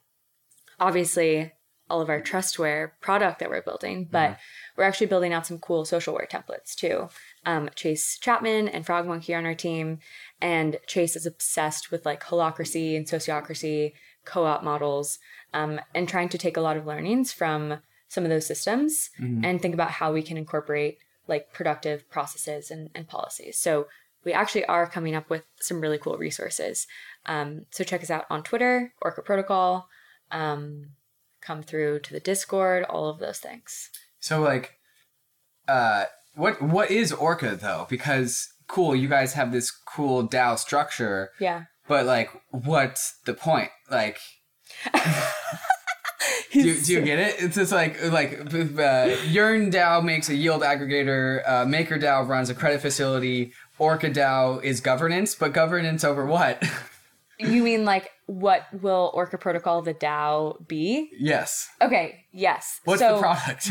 Obviously, all of our trustware product that we're building, but we're actually building out some cool socialware templates too. Um, Chase Chapman and Frogmonkee are on our team, and Chase is obsessed with like holacracy and sociocracy co-op models, um, and trying to take a lot of learnings from some of those systems and think about how we can incorporate like productive processes and, and policies. So we actually are coming up with some really cool resources. Um, so check us out on Twitter, Orca Protocol. Um, come through to the Discord, all of those things. So like, uh, what what is Orca though? Because cool, you guys have this cool DAO structure, Yeah. but like, what's the point? Like, [laughs] do, do you get it? It's just like like uh, Yearn DAO makes a yield aggregator, uh, Maker DAO runs a credit facility, Orca DAO is governance, but governance over what? [laughs] You mean like what will Orca Protocol the DAO be? yes. Okay, yes. What's so, the product?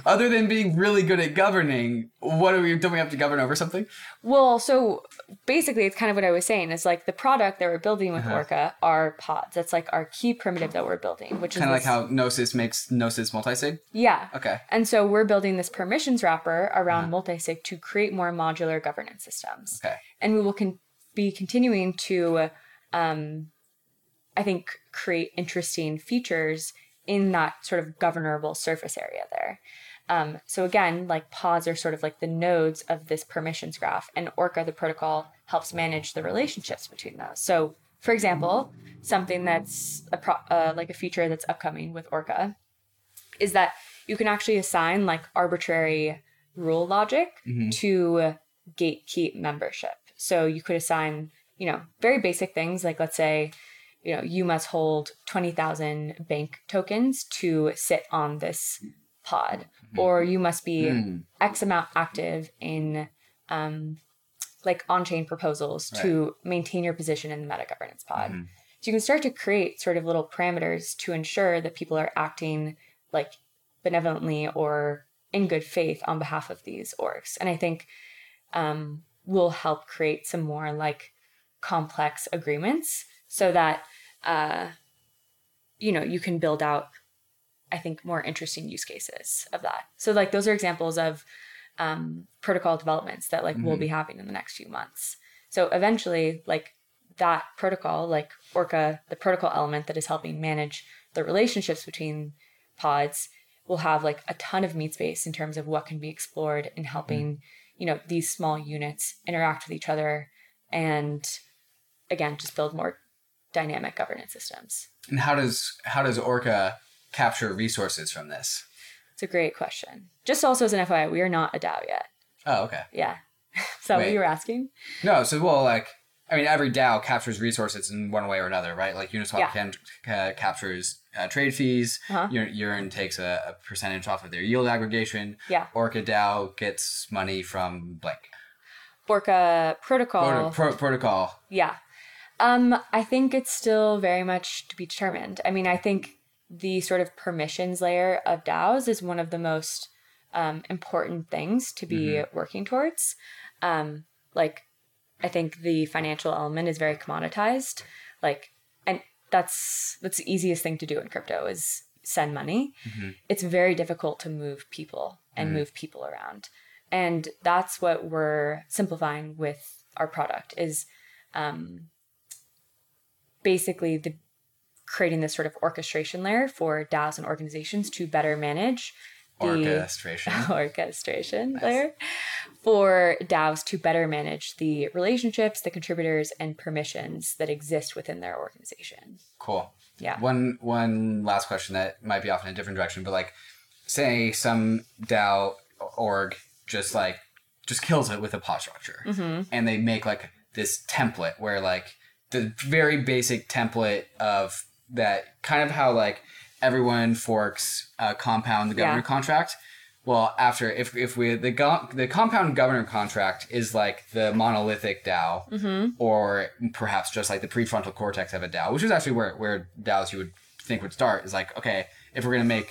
[laughs] Other than being really good at governing, what do we don't we have to govern over something? Well, so basically, it's kind of what I was saying. Is like the product that we're building with Uh-huh. Orca are pods. That's like our key primitive that we're building, which is Kind of like how Gnosis makes Gnosis multisig. yeah. Okay. And so we're building this permissions wrapper around multisig to create more modular governance systems. Okay. And we will con- be continuing to, um, I think, create interesting features in that sort of governable surface area there. Um, so again, like pods are sort of like the nodes of this permissions graph, and Orca, the protocol, helps manage the relationships between those. So, for example, something that's a pro- uh, like a feature that's upcoming with Orca is that you can actually assign like arbitrary rule logic to gatekeep membership. So you could assign, you know, very basic things like let's say, you know, you must hold 20,000 bank tokens to sit on this pod or you must be x amount active in um like on-chain proposals to maintain your position in the meta governance pod. So you can start to create sort of little parameters to ensure that people are acting like benevolently or in good faith on behalf of these orgs. And I think um, will help create some more like complex agreements so that uh, you know you can build out I think more interesting use cases of that. So like those are examples of um, protocol developments that like we'll be having in the next few months. So eventually, like that protocol, like Orca, the protocol element that is helping manage the relationships between pods, will have like a ton of meat space in terms of what can be explored in helping, you know, these small units interact with each other and again just build more dynamic governance systems. And how does how does Orca capture resources from this? It's a great question. Just also as an FYI, we are not a DAO yet. Oh, okay. Yeah. [laughs] Is that what you were asking? No, so well, like I mean, every DAO captures resources in one way or another, right? Like Uniswap Yeah. can, uh, captures uh, trade fees. Uh-huh. Ur- Yearn takes a, a percentage off of their yield aggregation. Yeah. Orca DAO gets money from blank. Orca protocol. Proto- pro- protocol. Yeah. Um, I think it's still very much to be determined. I mean, I think the sort of permissions layer of DAOs is one of the most um, important things to be working towards. Um, like, I think the financial element is very commoditized. Like, and that's that's the easiest thing to do in crypto is send money. It's very difficult to move people and move people around, and that's what we're simplifying with our product is um, basically the creating this sort of orchestration layer for DAOs and organizations to better manage the Orchestration. [laughs] orchestration layer for DAOs to better manage the relationships, the contributors, and permissions that exist within their organization. Cool. Yeah. One one last question that might be off in a different direction, but like, say some DAO org just like just kills it with a pod structure, Mm-hmm. and they make like this template where like the very basic template of that kind of how like everyone forks a compound the governor Yeah. contract. Well, after if if we the go- the compound governor contract is like the monolithic DAO, Mm-hmm. or perhaps just like the prefrontal cortex of a DAO, which is actually where where DAOs you would think would start. Is like okay, if we're gonna make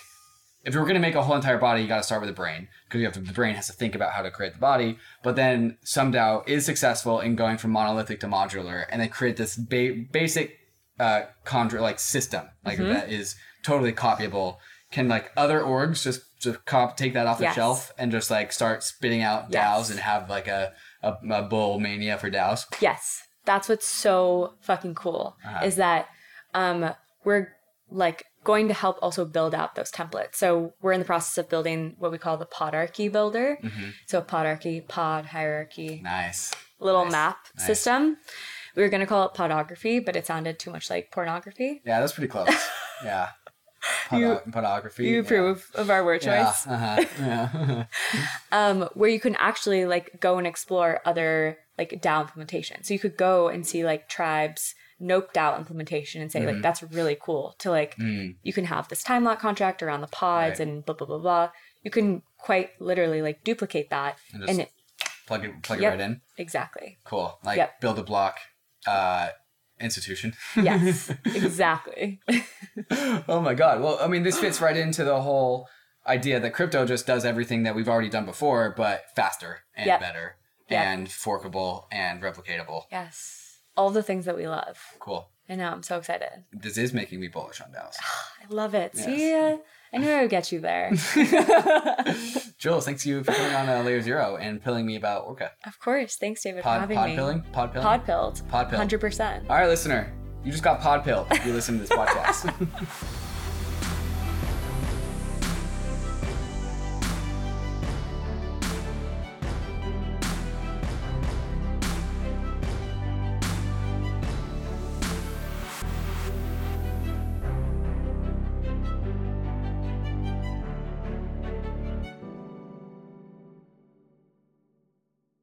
if you're gonna make a whole entire body, you got to start with the brain because you have to, the brain has to think about how to create the body. But then some DAO is successful in going from monolithic to modular, and they create this ba- basic uh contra like system like Mm-hmm. that is totally copyable. Can like other orgs just just cop take that off the Yes. shelf and just like start spitting out Yes. DAOs and have like a a, a bull mania for DAOs? Yes, that's what's so fucking cool Uh-huh. is that um, we're like going to help also build out those templates. So we're in the process of building what we call the podarchy builder. Mm-hmm. So podarchy, pod hierarchy, Nice. little Nice, map nice. system. We were gonna call it podography, but it sounded too much like pornography. Yeah, that's pretty close. [laughs] Yeah. You- podography. You yeah. approve of our word Yeah. choice? Uh-huh. Yeah. [laughs] um, where you can actually like go and explore other like DAO implementation. So you could go and see like tribes nope DAO implementation and say Mm-hmm. like that's really cool to like Mm. you can have this time lock contract around the pods Right. and blah blah blah blah. You can quite literally like duplicate that And and, it, plug it plug Yep. it right in. exactly. Cool. Like Yep. build a block uh institution. Yes, [laughs] exactly. [laughs] oh my god. Well, I mean this fits right into the whole idea that crypto just does everything that we've already done before, but faster and Yep. better and forkable and replicatable. yes, all the things that we love. Cool. I know. I'm so excited. This is making me bullish on DAOs. [sighs] I love it. Yes. See, uh, I knew I would get you there. [laughs] [laughs] Julz, thanks to you for coming on uh, Layer Zero and pilling me about Orca. of course. Thanks, David, for having pod me. pilling? Pod pilling? Pod pilled. Pod pilled. Hundred percent. All right, listener, you just got pod pilled if you listen to this [laughs] podcast.